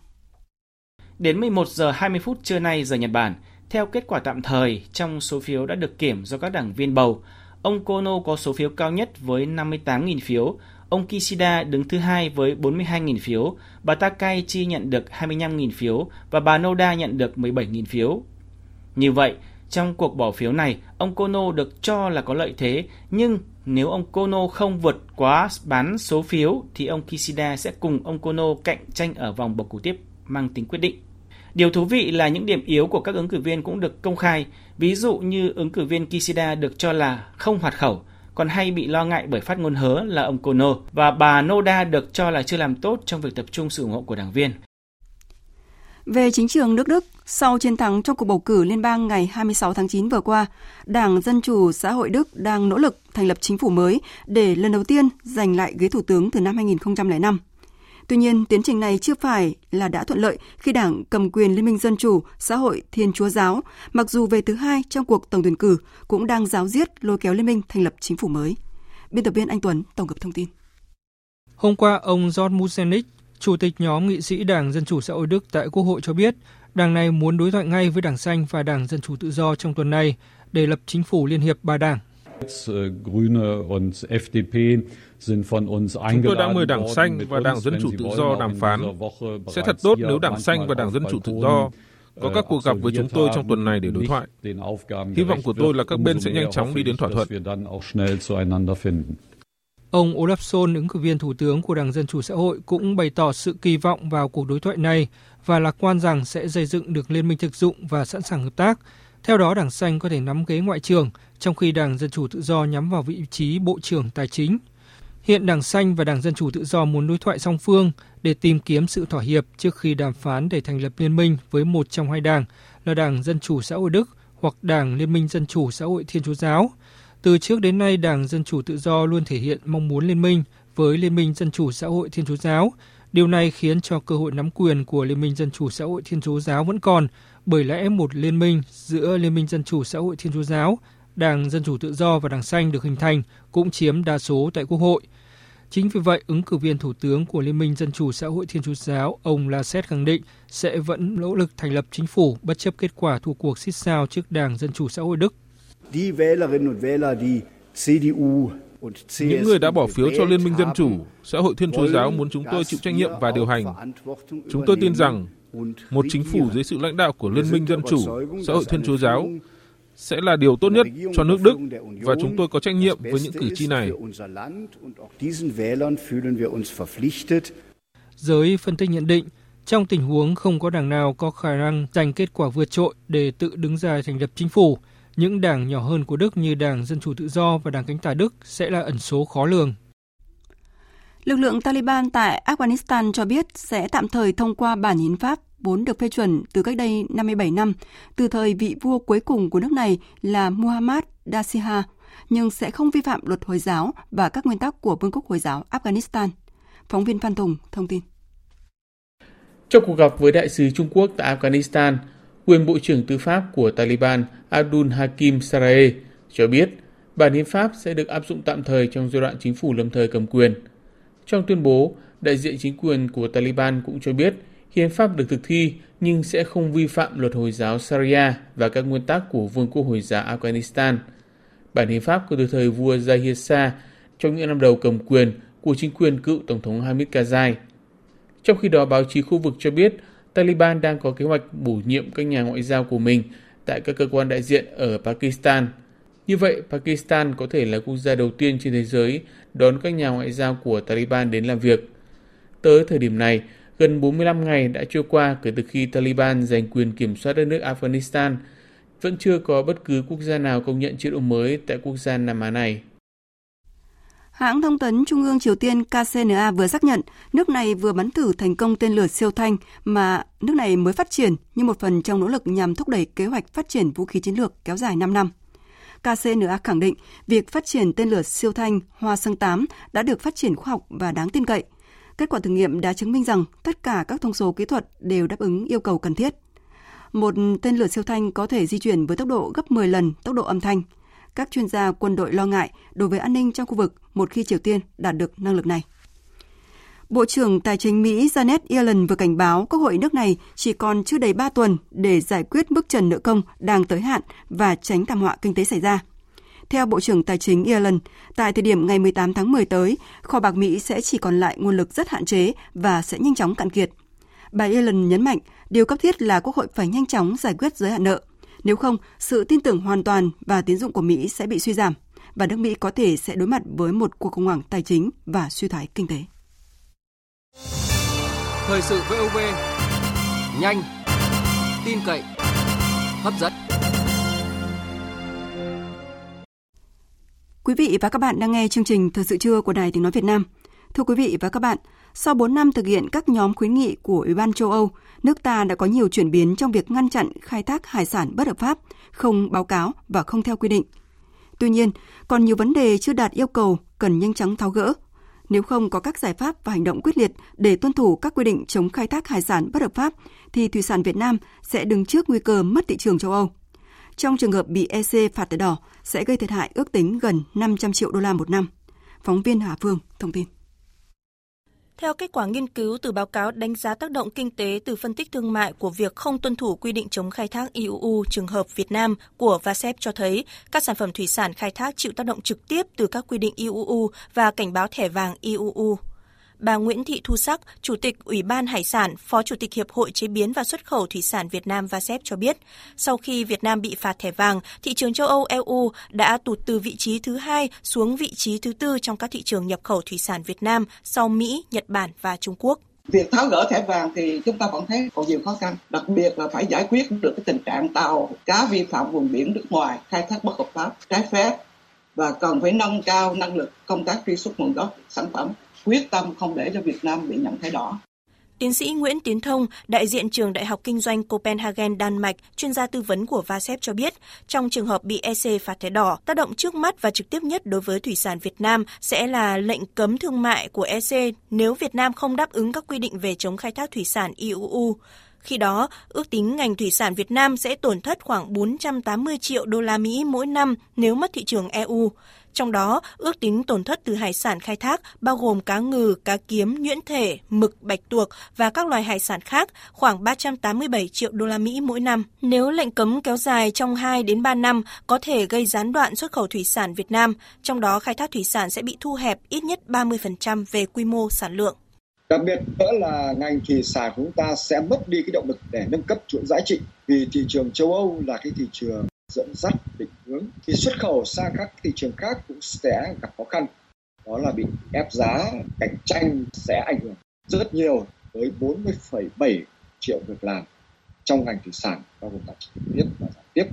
Đến 11 giờ 20 phút trưa nay giờ Nhật Bản, theo kết quả tạm thời trong số phiếu đã được kiểm do các đảng viên bầu, ông Kono có số phiếu cao nhất với 58.000 phiếu, ông Kishida đứng thứ hai với 42.000 phiếu, bà Takaichi nhận được 25.000 phiếu và bà Noda nhận được 17.000 phiếu. Như vậy, trong cuộc bỏ phiếu này, ông Kono được cho là có lợi thế, nhưng nếu ông Kono không vượt quá bán số phiếu thì ông Kishida sẽ cùng ông Kono cạnh tranh ở vòng bầu cử tiếp mang tính quyết định. Điều thú vị là những điểm yếu của các ứng cử viên cũng được công khai, ví dụ như ứng cử viên Kishida được cho là không hoạt khẩu, còn hay bị lo ngại bởi phát ngôn hớ là ông Kono và bà Noda được cho là chưa làm tốt trong việc tập trung sự ủng hộ của đảng viên. Về chính trường nước Đức, sau chiến thắng trong cuộc bầu cử liên bang ngày 26 tháng 9 vừa qua, Đảng Dân Chủ Xã hội Đức đang nỗ lực thành lập chính phủ mới để lần đầu tiên giành lại ghế thủ tướng từ năm 2005. Tuy nhiên, tiến trình này chưa phải là đã thuận lợi khi đảng cầm quyền Liên minh Dân Chủ, Xã hội Thiên Chúa Giáo, mặc dù về thứ hai trong cuộc tổng tuyển cử, cũng đang giáo diết lôi kéo Liên minh thành lập chính phủ mới. Biên tập viên Anh Tuấn tổng hợp thông tin. Hôm qua, ông John Musenich, Chủ tịch nhóm nghị sĩ Đảng Dân Chủ Xã hội Đức tại Quốc hội cho biết, đảng này muốn đối thoại ngay với Đảng Xanh và Đảng Dân Chủ Tự Do trong tuần này để lập chính phủ liên hiệp ba đảng. Chúng tôi đã mời Đảng Xanh và Đảng Dân Chủ Tự Do đàm phán. Sẽ thật tốt nếu Đảng Xanh và Đảng Dân Chủ Tự Do có các cuộc gặp với chúng tôi trong tuần này để đối thoại. Hy vọng của tôi là các bên sẽ nhanh chóng đi đến thỏa thuận. Ông Olaf Scholz, ứng cử viên thủ tướng của Đảng Dân Chủ Xã hội, cũng bày tỏ sự kỳ vọng vào cuộc đối thoại này và lạc quan rằng sẽ xây dựng được liên minh thực dụng và sẵn sàng hợp tác. Theo đó, Đảng Xanh có thể nắm ghế ngoại trưởng, trong khi Đảng Dân Chủ Tự Do nhắm vào vị trí Bộ trưởng Tài chính. Hiện Đảng Xanh và Đảng Dân Chủ Tự Do muốn đối thoại song phương để tìm kiếm sự thỏa hiệp trước khi đàm phán để thành lập liên minh với một trong hai đảng là Đảng Dân Chủ Xã hội Đức hoặc Đảng Liên minh Dân Chủ Xã hội Thiên Chúa Giáo. Từ trước đến nay, Đảng Dân Chủ Tự Do luôn thể hiện mong muốn liên minh với Liên minh Dân Chủ Xã hội Thiên Chúa Giáo. Điều này khiến cho cơ hội nắm quyền của Liên minh Dân Chủ Xã hội Thiên Chúa Giáo vẫn còn, bởi lẽ một liên minh giữa Liên minh Dân Chủ Xã hội Thiên Chúa Giáo, Đảng Dân Chủ Tự Do và Đảng Xanh được hình thành cũng chiếm đa số tại Quốc hội. Chính vì vậy, ứng cử viên thủ tướng của Liên minh Dân chủ xã hội Thiên Chúa giáo, ông Laschet khẳng định sẽ vẫn nỗ lực thành lập chính phủ bất chấp kết quả thua cuộc xích sao trước Đảng Dân chủ xã hội Đức. Những người đã bỏ phiếu cho Liên minh Dân chủ, xã hội Thiên Chúa giáo muốn chúng tôi chịu trách nhiệm và điều hành. Chúng tôi tin rằng một chính phủ dưới sự lãnh đạo của Liên minh Dân chủ, xã hội Thiên Chúa giáo sẽ là điều tốt nhất cho nước Đức và chúng tôi có trách nhiệm với những cử tri này. Giới phân tích nhận định, trong tình huống không có đảng nào có khả năng giành kết quả vượt trội để tự đứng ra thành lập chính phủ, những đảng nhỏ hơn của Đức như Đảng Dân Chủ Tự Do và Đảng Cánh tả Đức sẽ là ẩn số khó lường. Lực lượng Taliban tại Afghanistan cho biết sẽ tạm thời thông qua bản hiến pháp vốn được phê chuẩn từ cách đây 57 năm, từ thời vị vua cuối cùng của nước này là Muhammad Dasiha, nhưng sẽ không vi phạm luật Hồi giáo và các nguyên tắc của Vương quốc Hồi giáo Afghanistan. Phóng viên Phan Tùng thông tin. Trong cuộc gặp với đại sứ Trung Quốc tại Afghanistan, quyền Bộ trưởng Tư pháp của Taliban Abdul Hakim Sarae cho biết bản hiến pháp sẽ được áp dụng tạm thời trong giai đoạn chính phủ lâm thời cầm quyền. Trong tuyên bố, đại diện chính quyền của Taliban cũng cho biết hiến pháp được thực thi nhưng sẽ không vi phạm luật Hồi giáo Sharia và các nguyên tắc của Vương quốc Hồi giáo Afghanistan. Bản hiến pháp của từ thời vua Zahir Shah trong những năm đầu cầm quyền của chính quyền cựu Tổng thống Hamid Karzai. Trong khi đó, báo chí khu vực cho biết Taliban đang có kế hoạch bổ nhiệm các nhà ngoại giao của mình tại các cơ quan đại diện ở Pakistan. Như vậy, Pakistan có thể là quốc gia đầu tiên trên thế giới đón các nhà ngoại giao của Taliban đến làm việc. Tới thời điểm này, Gần 45 ngày đã trôi qua kể từ khi Taliban giành quyền kiểm soát đất nước Afghanistan, vẫn chưa có bất cứ quốc gia nào công nhận chế độ mới tại quốc gia Nam Á này. Hãng thông tấn Trung ương Triều Tiên KCNA vừa xác nhận nước này vừa bắn thử thành công tên lửa siêu thanh mà nước này mới phát triển như một phần trong nỗ lực nhằm thúc đẩy kế hoạch phát triển vũ khí chiến lược kéo dài 5 năm. KCNA khẳng định việc phát triển tên lửa siêu thanh Hoa Sơn 8 đã được phát triển khoa học và đáng tin cậy – Kết quả thử nghiệm đã chứng minh rằng tất cả các thông số kỹ thuật đều đáp ứng yêu cầu cần thiết. Một tên lửa siêu thanh có thể di chuyển với tốc độ gấp 10 lần tốc độ âm thanh. Các chuyên gia quân đội lo ngại đối với an ninh trong khu vực một khi Triều Tiên đạt được năng lực này. Bộ trưởng Tài chính Mỹ Janet Yellen vừa cảnh báo Quốc hội nước này chỉ còn chưa đầy 3 tuần để giải quyết mức trần nợ công đang tới hạn và tránh thảm họa kinh tế xảy ra. Theo Bộ trưởng Tài chính Yellen, tại thời điểm ngày 18 tháng 10 tới, kho bạc Mỹ sẽ chỉ còn lại nguồn lực rất hạn chế và sẽ nhanh chóng cạn kiệt. Bà Yellen nhấn mạnh, điều cấp thiết là Quốc hội phải nhanh chóng giải quyết giới hạn nợ. Nếu không, sự tin tưởng hoàn toàn và tín dụng của Mỹ sẽ bị suy giảm và nước Mỹ có thể sẽ đối mặt với một cuộc khủng hoảng tài chính và suy thoái kinh tế. Thời sự VOV, nhanh, tin cậy, hấp dẫn. Quý vị và các bạn đang nghe chương trình Thời sự trưa của Đài Tiếng Nói Việt Nam. Thưa quý vị và các bạn, sau 4 năm thực hiện các nhóm khuyến nghị của Ủy ban châu Âu, nước ta đã có nhiều chuyển biến trong việc ngăn chặn khai thác hải sản bất hợp pháp, không báo cáo và không theo quy định. Tuy nhiên, còn nhiều vấn đề chưa đạt yêu cầu cần nhanh chóng tháo gỡ. Nếu không có các giải pháp và hành động quyết liệt để tuân thủ các quy định chống khai thác hải sản bất hợp pháp, thì thủy sản Việt Nam sẽ đứng trước nguy cơ mất thị trường châu Âu. Trong trường hợp bị EC phạt thẻ đỏ sẽ gây thiệt hại ước tính gần 500 triệu đô la một năm. Phóng viên Hà Phương thông tin. Theo kết quả nghiên cứu từ báo cáo đánh giá tác động kinh tế từ phân tích thương mại của việc không tuân thủ quy định chống khai thác IUU trường hợp Việt Nam của VASEP cho thấy, các sản phẩm thủy sản khai thác chịu tác động trực tiếp từ các quy định IUU và cảnh báo thẻ vàng IUU. Bà Nguyễn Thị Thu Sắc, Chủ tịch Ủy ban Hải sản, Phó Chủ tịch Hiệp hội Chế biến và Xuất khẩu Thủy sản Việt Nam VASEP cho biết, sau khi Việt Nam bị phạt thẻ vàng, thị trường châu Âu EU đã tụt từ vị trí thứ hai xuống vị trí thứ tư trong các thị trường nhập khẩu thủy sản Việt Nam sau Mỹ, Nhật Bản và Trung Quốc. Việc tháo gỡ thẻ vàng thì chúng ta vẫn thấy còn nhiều khó khăn, đặc biệt là phải giải quyết được cái tình trạng tàu cá vi phạm vùng biển nước ngoài khai thác bất hợp pháp, trái phép và cần phải nâng cao năng lực công tác truy xuất nguồn gốc sản phẩm quyết tâm không để cho Việt Nam bị nhận thẻ đỏ. Tiến sĩ Nguyễn Tiến Thông, đại diện trường Đại học Kinh doanh Copenhagen, Đan Mạch, chuyên gia tư vấn của VASEP cho biết, trong trường hợp bị EC phạt thẻ đỏ, tác động trước mắt và trực tiếp nhất đối với thủy sản Việt Nam sẽ là lệnh cấm thương mại của EC nếu Việt Nam không đáp ứng các quy định về chống khai thác thủy sản IUU. Khi đó, ước tính ngành thủy sản Việt Nam sẽ tổn thất khoảng 480 triệu đô la Mỹ mỗi năm nếu mất thị trường EU. Trong đó, ước tính tổn thất từ hải sản khai thác bao gồm cá ngừ, cá kiếm, nhuyễn thể, mực, bạch tuộc và các loài hải sản khác khoảng 387 triệu đô la Mỹ mỗi năm. Nếu lệnh cấm kéo dài trong 2 đến 3 năm có thể gây gián đoạn xuất khẩu thủy sản Việt Nam, trong đó khai thác thủy sản sẽ bị thu hẹp ít nhất 30% về quy mô sản lượng. Đặc biệt nữa là ngành thủy sản của chúng ta sẽ mất đi cái động lực để nâng cấp chuỗi giá trị vì thị trường châu Âu là cái thị trường dẫn dắt định hướng. Thì xuất khẩu sang các thị trường khác cũng sẽ gặp khó khăn. Đó là bị ép giá cạnh tranh sẽ ảnh hưởng rất nhiều tới 40,7 triệu việc làm trong ngành thủy sản bao gồm cả trực tiếp và gián tiếp.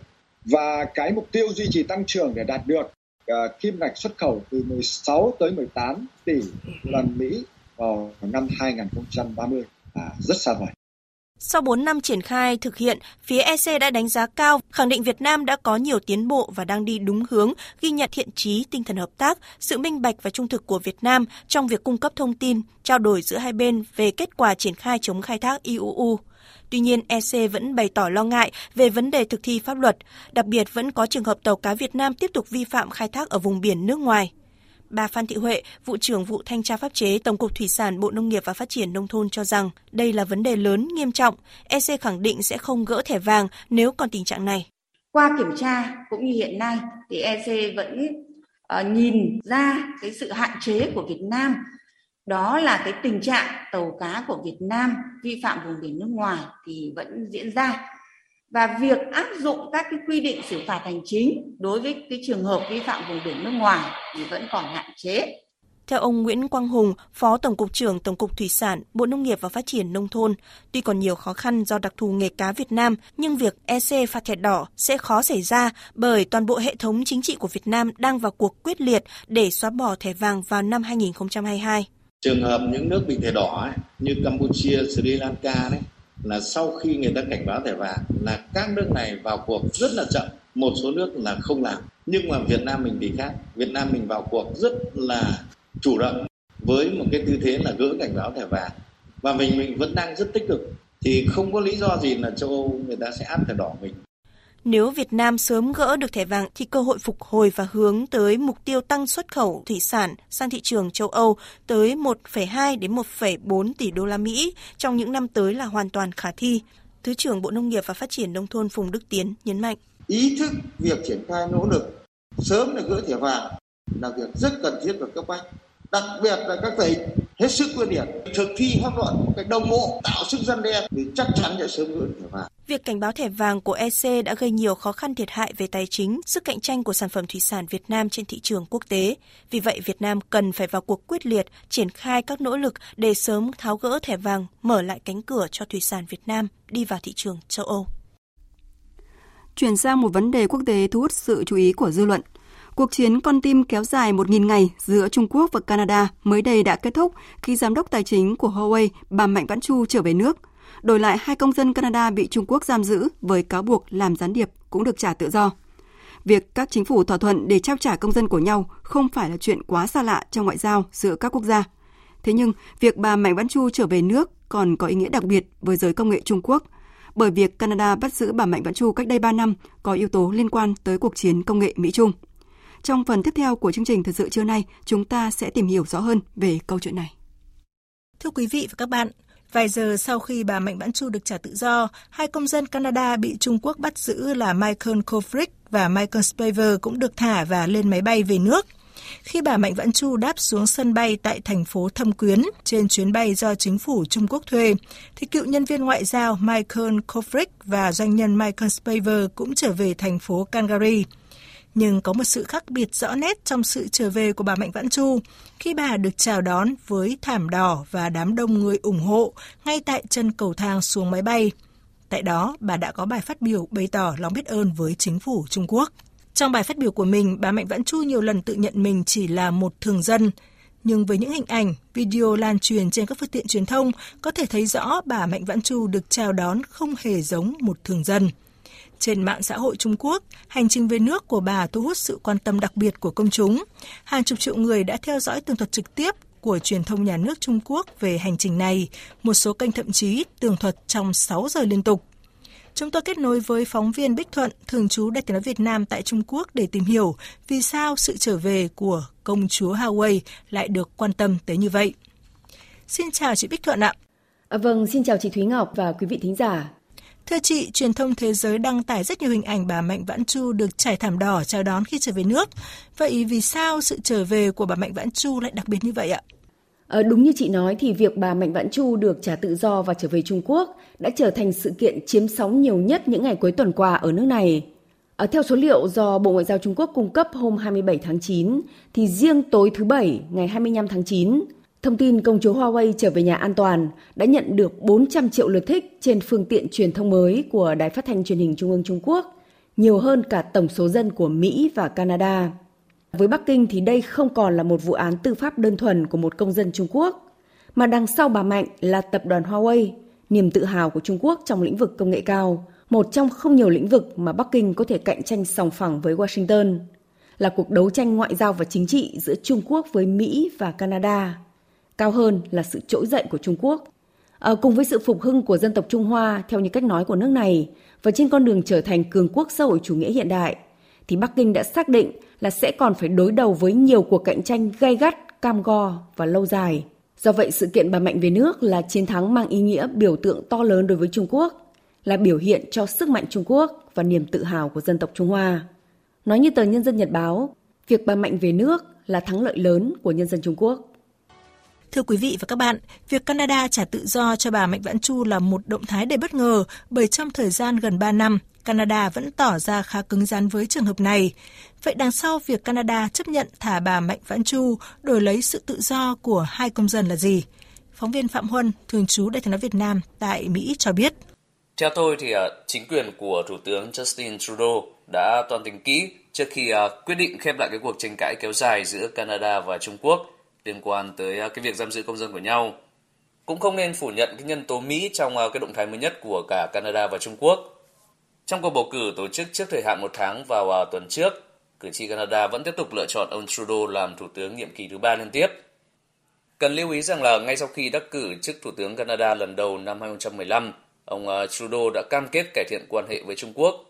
Và cái mục tiêu duy trì tăng trưởng để đạt được uh, kim ngạch xuất khẩu từ 16 tới 18 tỷ đô la Mỹ vào năm 2030 là rất xa vời. Sau 4 năm triển khai thực hiện, phía EC đã đánh giá cao, khẳng định Việt Nam đã có nhiều tiến bộ và đang đi đúng hướng, ghi nhận thiện trí, tinh thần hợp tác, sự minh bạch và trung thực của Việt Nam trong việc cung cấp thông tin, trao đổi giữa hai bên về kết quả triển khai chống khai thác IUU. Tuy nhiên, EC vẫn bày tỏ lo ngại về vấn đề thực thi pháp luật, đặc biệt vẫn có trường hợp tàu cá Việt Nam tiếp tục vi phạm khai thác ở vùng biển nước ngoài. Bà Phan Thị Huệ, vụ trưởng vụ thanh tra pháp chế Tổng cục Thủy sản Bộ Nông nghiệp và Phát triển nông thôn cho rằng đây là vấn đề lớn nghiêm trọng. EC khẳng định sẽ không gỡ thẻ vàng nếu còn tình trạng này. Qua kiểm tra cũng như hiện nay thì EC vẫn uh, nhìn ra cái sự hạn chế của Việt Nam đó là cái tình trạng tàu cá của Việt Nam vi phạm vùng biển nước ngoài thì vẫn diễn ra và việc áp dụng các cái quy định xử phạt hành chính đối với cái trường hợp vi phạm vùng biển nước ngoài thì vẫn còn hạn chế. Theo ông Nguyễn Quang Hùng, Phó Tổng cục trưởng Tổng cục Thủy sản, Bộ Nông nghiệp và Phát triển Nông thôn, tuy còn nhiều khó khăn do đặc thù nghề cá Việt Nam, nhưng việc EC phạt thẻ đỏ sẽ khó xảy ra bởi toàn bộ hệ thống chính trị của Việt Nam đang vào cuộc quyết liệt để xóa bỏ thẻ vàng vào năm 2022. Trường hợp những nước bị thẻ đỏ ấy, như Campuchia, Sri Lanka đấy, là sau khi người ta cảnh báo thẻ vàng là các nước này vào cuộc rất là chậm, một số nước là không làm. Nhưng mà Việt Nam mình thì khác. Việt Nam mình vào cuộc rất là chủ động với một cái tư thế là gỡ cảnh báo thẻ vàng. Và mình mình vẫn đang rất tích cực. Thì không có lý do gì là châu Âu người ta sẽ áp thẻ đỏ mình nếu Việt Nam sớm gỡ được thẻ vàng thì cơ hội phục hồi và hướng tới mục tiêu tăng xuất khẩu thủy sản sang thị trường châu Âu tới 1,2 đến 1,4 tỷ đô la Mỹ trong những năm tới là hoàn toàn khả thi. Thứ trưởng Bộ Nông nghiệp và Phát triển nông thôn Phùng Đức Tiến nhấn mạnh. Ý thức việc triển khai nỗ lực sớm để gỡ thẻ vàng là việc rất cần thiết và cấp bách đặc biệt là các tỉnh hết sức quyết liệt thực thi pháp luật một cách đồng bộ tạo sức dân đe thì chắc chắn sẽ sớm gỡ thẻ vàng Việc cảnh báo thẻ vàng của EC đã gây nhiều khó khăn thiệt hại về tài chính, sức cạnh tranh của sản phẩm thủy sản Việt Nam trên thị trường quốc tế. Vì vậy, Việt Nam cần phải vào cuộc quyết liệt, triển khai các nỗ lực để sớm tháo gỡ thẻ vàng, mở lại cánh cửa cho thủy sản Việt Nam đi vào thị trường châu Âu. Chuyển sang một vấn đề quốc tế thu hút sự chú ý của dư luận. Cuộc chiến con tim kéo dài 1.000 ngày giữa Trung Quốc và Canada mới đây đã kết thúc khi giám đốc tài chính của Huawei, bà Mạnh Vãn Chu trở về nước. Đổi lại hai công dân Canada bị Trung Quốc giam giữ với cáo buộc làm gián điệp cũng được trả tự do. Việc các chính phủ thỏa thuận để trao trả công dân của nhau không phải là chuyện quá xa lạ trong ngoại giao giữa các quốc gia. Thế nhưng, việc bà Mạnh Vãn Chu trở về nước còn có ý nghĩa đặc biệt với giới công nghệ Trung Quốc, bởi việc Canada bắt giữ bà Mạnh Vãn Chu cách đây 3 năm có yếu tố liên quan tới cuộc chiến công nghệ Mỹ-Trung. Trong phần tiếp theo của chương trình Thời sự trưa nay, chúng ta sẽ tìm hiểu rõ hơn về câu chuyện này. Thưa quý vị và các bạn, Vài giờ sau khi bà Mạnh Vãn Chu được trả tự do, hai công dân Canada bị Trung Quốc bắt giữ là Michael Kovrig và Michael Spaver cũng được thả và lên máy bay về nước. Khi bà Mạnh Vãn Chu đáp xuống sân bay tại thành phố Thâm Quyến trên chuyến bay do chính phủ Trung Quốc thuê, thì cựu nhân viên ngoại giao Michael Kovrig và doanh nhân Michael Spaver cũng trở về thành phố Calgary nhưng có một sự khác biệt rõ nét trong sự trở về của bà Mạnh Vãn Chu khi bà được chào đón với thảm đỏ và đám đông người ủng hộ ngay tại chân cầu thang xuống máy bay. Tại đó, bà đã có bài phát biểu bày tỏ lòng biết ơn với chính phủ Trung Quốc. Trong bài phát biểu của mình, bà Mạnh Vãn Chu nhiều lần tự nhận mình chỉ là một thường dân, nhưng với những hình ảnh, video lan truyền trên các phương tiện truyền thông, có thể thấy rõ bà Mạnh Vãn Chu được chào đón không hề giống một thường dân. Trên mạng xã hội Trung Quốc, hành trình về nước của bà thu hút sự quan tâm đặc biệt của công chúng. Hàng chục triệu người đã theo dõi tường thuật trực tiếp của truyền thông nhà nước Trung Quốc về hành trình này, một số kênh thậm chí tường thuật trong 6 giờ liên tục. Chúng tôi kết nối với phóng viên Bích Thuận, thường trú Đại tiếng nói Việt Nam tại Trung Quốc để tìm hiểu vì sao sự trở về của công chúa Huawei lại được quan tâm tới như vậy. Xin chào chị Bích Thuận ạ. À, vâng, xin chào chị Thúy Ngọc và quý vị thính giả. Thưa chị, truyền thông thế giới đăng tải rất nhiều hình ảnh bà Mạnh Vãn Chu được trải thảm đỏ chào đón khi trở về nước. Vậy vì sao sự trở về của bà Mạnh Vãn Chu lại đặc biệt như vậy ạ? À, đúng như chị nói thì việc bà Mạnh Vãn Chu được trả tự do và trở về Trung Quốc đã trở thành sự kiện chiếm sóng nhiều nhất những ngày cuối tuần qua ở nước này. À, theo số liệu do Bộ Ngoại giao Trung Quốc cung cấp hôm 27 tháng 9, thì riêng tối thứ Bảy ngày 25 tháng 9, Thông tin công chúa Huawei trở về nhà an toàn đã nhận được 400 triệu lượt thích trên phương tiện truyền thông mới của Đài Phát thanh Truyền hình Trung ương Trung Quốc, nhiều hơn cả tổng số dân của Mỹ và Canada. Với Bắc Kinh thì đây không còn là một vụ án tư pháp đơn thuần của một công dân Trung Quốc, mà đằng sau bà Mạnh là tập đoàn Huawei, niềm tự hào của Trung Quốc trong lĩnh vực công nghệ cao, một trong không nhiều lĩnh vực mà Bắc Kinh có thể cạnh tranh sòng phẳng với Washington, là cuộc đấu tranh ngoại giao và chính trị giữa Trung Quốc với Mỹ và Canada cao hơn là sự trỗi dậy của Trung Quốc. À, cùng với sự phục hưng của dân tộc Trung Hoa theo như cách nói của nước này và trên con đường trở thành cường quốc xã hội chủ nghĩa hiện đại, thì Bắc Kinh đã xác định là sẽ còn phải đối đầu với nhiều cuộc cạnh tranh gay gắt, cam go và lâu dài. Do vậy, sự kiện bà Mạnh về nước là chiến thắng mang ý nghĩa biểu tượng to lớn đối với Trung Quốc, là biểu hiện cho sức mạnh Trung Quốc và niềm tự hào của dân tộc Trung Hoa. Nói như tờ Nhân dân Nhật Báo, việc bà Mạnh về nước là thắng lợi lớn của nhân dân Trung Quốc. Thưa quý vị và các bạn, việc Canada trả tự do cho bà Mạnh Vãn Chu là một động thái đầy bất ngờ bởi trong thời gian gần 3 năm, Canada vẫn tỏ ra khá cứng rắn với trường hợp này. Vậy đằng sau việc Canada chấp nhận thả bà Mạnh Vãn Chu đổi lấy sự tự do của hai công dân là gì? Phóng viên Phạm Huân, thường trú Đại tiếng nói Việt Nam tại Mỹ cho biết. Theo tôi thì à, chính quyền của Thủ tướng Justin Trudeau đã toàn tính kỹ trước khi à, quyết định khép lại cái cuộc tranh cãi kéo dài giữa Canada và Trung Quốc – liên quan tới à, cái việc giam giữ công dân của nhau. Cũng không nên phủ nhận cái nhân tố Mỹ trong à, cái động thái mới nhất của cả Canada và Trung Quốc. Trong cuộc bầu cử tổ chức trước thời hạn một tháng vào à, tuần trước, cử tri Canada vẫn tiếp tục lựa chọn ông Trudeau làm thủ tướng nhiệm kỳ thứ ba liên tiếp. Cần lưu ý rằng là ngay sau khi đắc cử chức thủ tướng Canada lần đầu năm 2015, ông Trudeau đã cam kết cải thiện quan hệ với Trung Quốc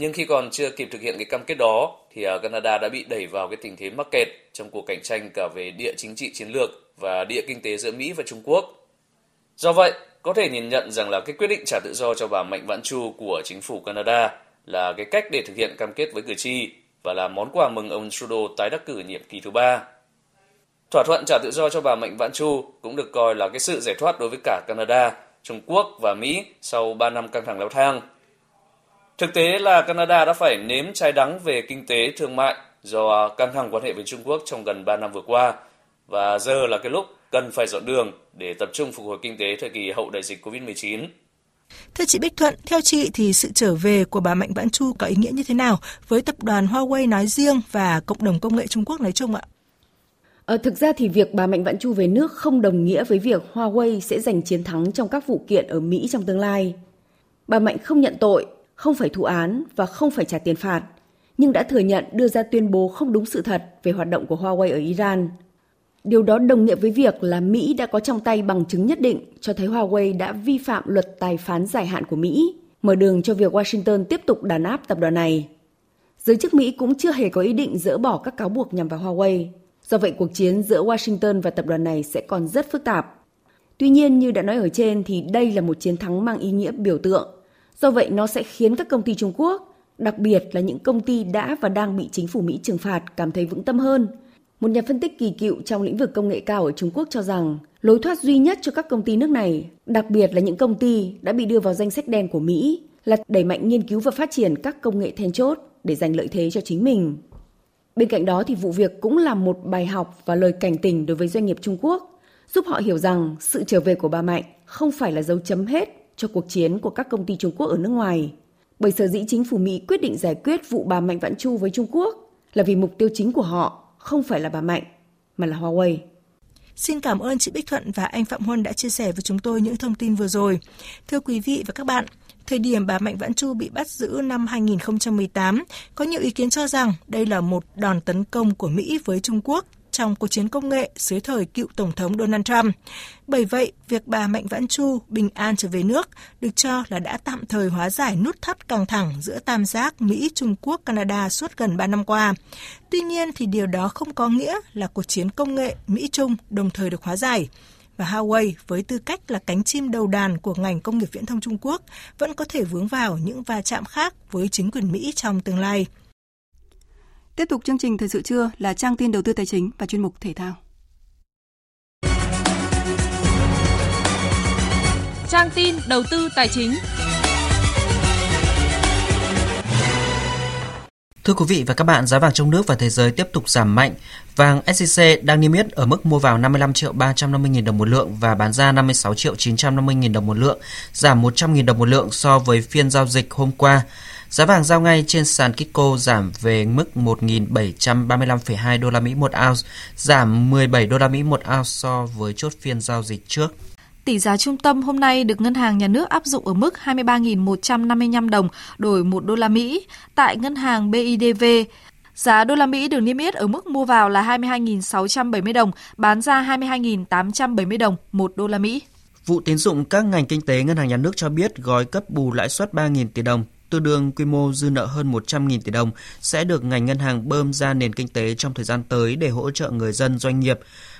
nhưng khi còn chưa kịp thực hiện cái cam kết đó thì à, Canada đã bị đẩy vào cái tình thế mắc kẹt trong cuộc cạnh tranh cả về địa chính trị chiến lược và địa kinh tế giữa Mỹ và Trung Quốc. Do vậy, có thể nhìn nhận rằng là cái quyết định trả tự do cho bà Mạnh Vãn Chu của chính phủ Canada là cái cách để thực hiện cam kết với cử tri và là món quà mừng ông Trudeau tái đắc cử nhiệm kỳ thứ ba. Thỏa thuận trả tự do cho bà Mạnh Vãn Chu cũng được coi là cái sự giải thoát đối với cả Canada, Trung Quốc và Mỹ sau 3 năm căng thẳng leo thang Thực tế là Canada đã phải nếm trái đắng về kinh tế thương mại do căng thẳng quan hệ với Trung Quốc trong gần 3 năm vừa qua và giờ là cái lúc cần phải dọn đường để tập trung phục hồi kinh tế thời kỳ hậu đại dịch Covid-19. Thưa chị Bích Thuận, theo chị thì sự trở về của bà Mạnh Vãn Chu có ý nghĩa như thế nào với tập đoàn Huawei nói riêng và cộng đồng công nghệ Trung Quốc nói chung ạ? Ờ, thực ra thì việc bà Mạnh Vãn Chu về nước không đồng nghĩa với việc Huawei sẽ giành chiến thắng trong các vụ kiện ở Mỹ trong tương lai. Bà Mạnh không nhận tội không phải thụ án và không phải trả tiền phạt, nhưng đã thừa nhận đưa ra tuyên bố không đúng sự thật về hoạt động của Huawei ở Iran. Điều đó đồng nghĩa với việc là Mỹ đã có trong tay bằng chứng nhất định cho thấy Huawei đã vi phạm luật tài phán dài hạn của Mỹ, mở đường cho việc Washington tiếp tục đàn áp tập đoàn này. Giới chức Mỹ cũng chưa hề có ý định dỡ bỏ các cáo buộc nhằm vào Huawei. Do vậy, cuộc chiến giữa Washington và tập đoàn này sẽ còn rất phức tạp. Tuy nhiên, như đã nói ở trên thì đây là một chiến thắng mang ý nghĩa biểu tượng. Do vậy, nó sẽ khiến các công ty Trung Quốc, đặc biệt là những công ty đã và đang bị chính phủ Mỹ trừng phạt cảm thấy vững tâm hơn. Một nhà phân tích kỳ cựu trong lĩnh vực công nghệ cao ở Trung Quốc cho rằng lối thoát duy nhất cho các công ty nước này, đặc biệt là những công ty đã bị đưa vào danh sách đen của Mỹ, là đẩy mạnh nghiên cứu và phát triển các công nghệ then chốt để giành lợi thế cho chính mình. Bên cạnh đó thì vụ việc cũng là một bài học và lời cảnh tỉnh đối với doanh nghiệp Trung Quốc, giúp họ hiểu rằng sự trở về của bà Mạnh không phải là dấu chấm hết cho cuộc chiến của các công ty Trung Quốc ở nước ngoài. Bởi sở dĩ chính phủ Mỹ quyết định giải quyết vụ bà Mạnh Vãn Chu với Trung Quốc là vì mục tiêu chính của họ không phải là bà Mạnh, mà là Huawei. Xin cảm ơn chị Bích Thuận và anh Phạm Huân đã chia sẻ với chúng tôi những thông tin vừa rồi. Thưa quý vị và các bạn, Thời điểm bà Mạnh Vãn Chu bị bắt giữ năm 2018, có nhiều ý kiến cho rằng đây là một đòn tấn công của Mỹ với Trung Quốc trong cuộc chiến công nghệ dưới thời cựu Tổng thống Donald Trump. Bởi vậy, việc bà Mạnh Vãn Chu bình an trở về nước được cho là đã tạm thời hóa giải nút thắt căng thẳng giữa tam giác Mỹ, Trung Quốc, Canada suốt gần 3 năm qua. Tuy nhiên thì điều đó không có nghĩa là cuộc chiến công nghệ Mỹ-Trung đồng thời được hóa giải và Huawei với tư cách là cánh chim đầu đàn của ngành công nghiệp viễn thông Trung Quốc vẫn có thể vướng vào những va chạm khác với chính quyền Mỹ trong tương lai. Tiếp tục chương trình thời sự trưa là trang tin đầu tư tài chính và chuyên mục thể thao. Trang tin đầu tư tài chính. Thưa quý vị và các bạn, giá vàng trong nước và thế giới tiếp tục giảm mạnh. Vàng SJC đang niêm yết ở mức mua vào 55 triệu 350 000 đồng một lượng và bán ra 56 triệu 950 000 đồng một lượng, giảm 100 000 đồng một lượng so với phiên giao dịch hôm qua. Giá vàng giao ngay trên sàn Kiko giảm về mức 1.735,2 đô la Mỹ một ounce, giảm 17 đô la Mỹ một ounce so với chốt phiên giao dịch trước. Tỷ giá trung tâm hôm nay được Ngân hàng Nhà nước áp dụng ở mức 23.155 đồng đổi 1 đô la Mỹ. Tại Ngân hàng BIDV, giá đô la Mỹ được niêm yết ở mức mua vào là 22.670 đồng, bán ra 22.870 đồng 1 đô la Mỹ. Vụ tín dụng các ngành kinh tế Ngân hàng Nhà nước cho biết gói cấp bù lãi suất 3.000 tỷ đồng tương đương quy mô dư nợ hơn 100.000 tỷ đồng sẽ được ngành ngân hàng bơm ra nền kinh tế trong thời gian tới để hỗ trợ người dân doanh nghiệp.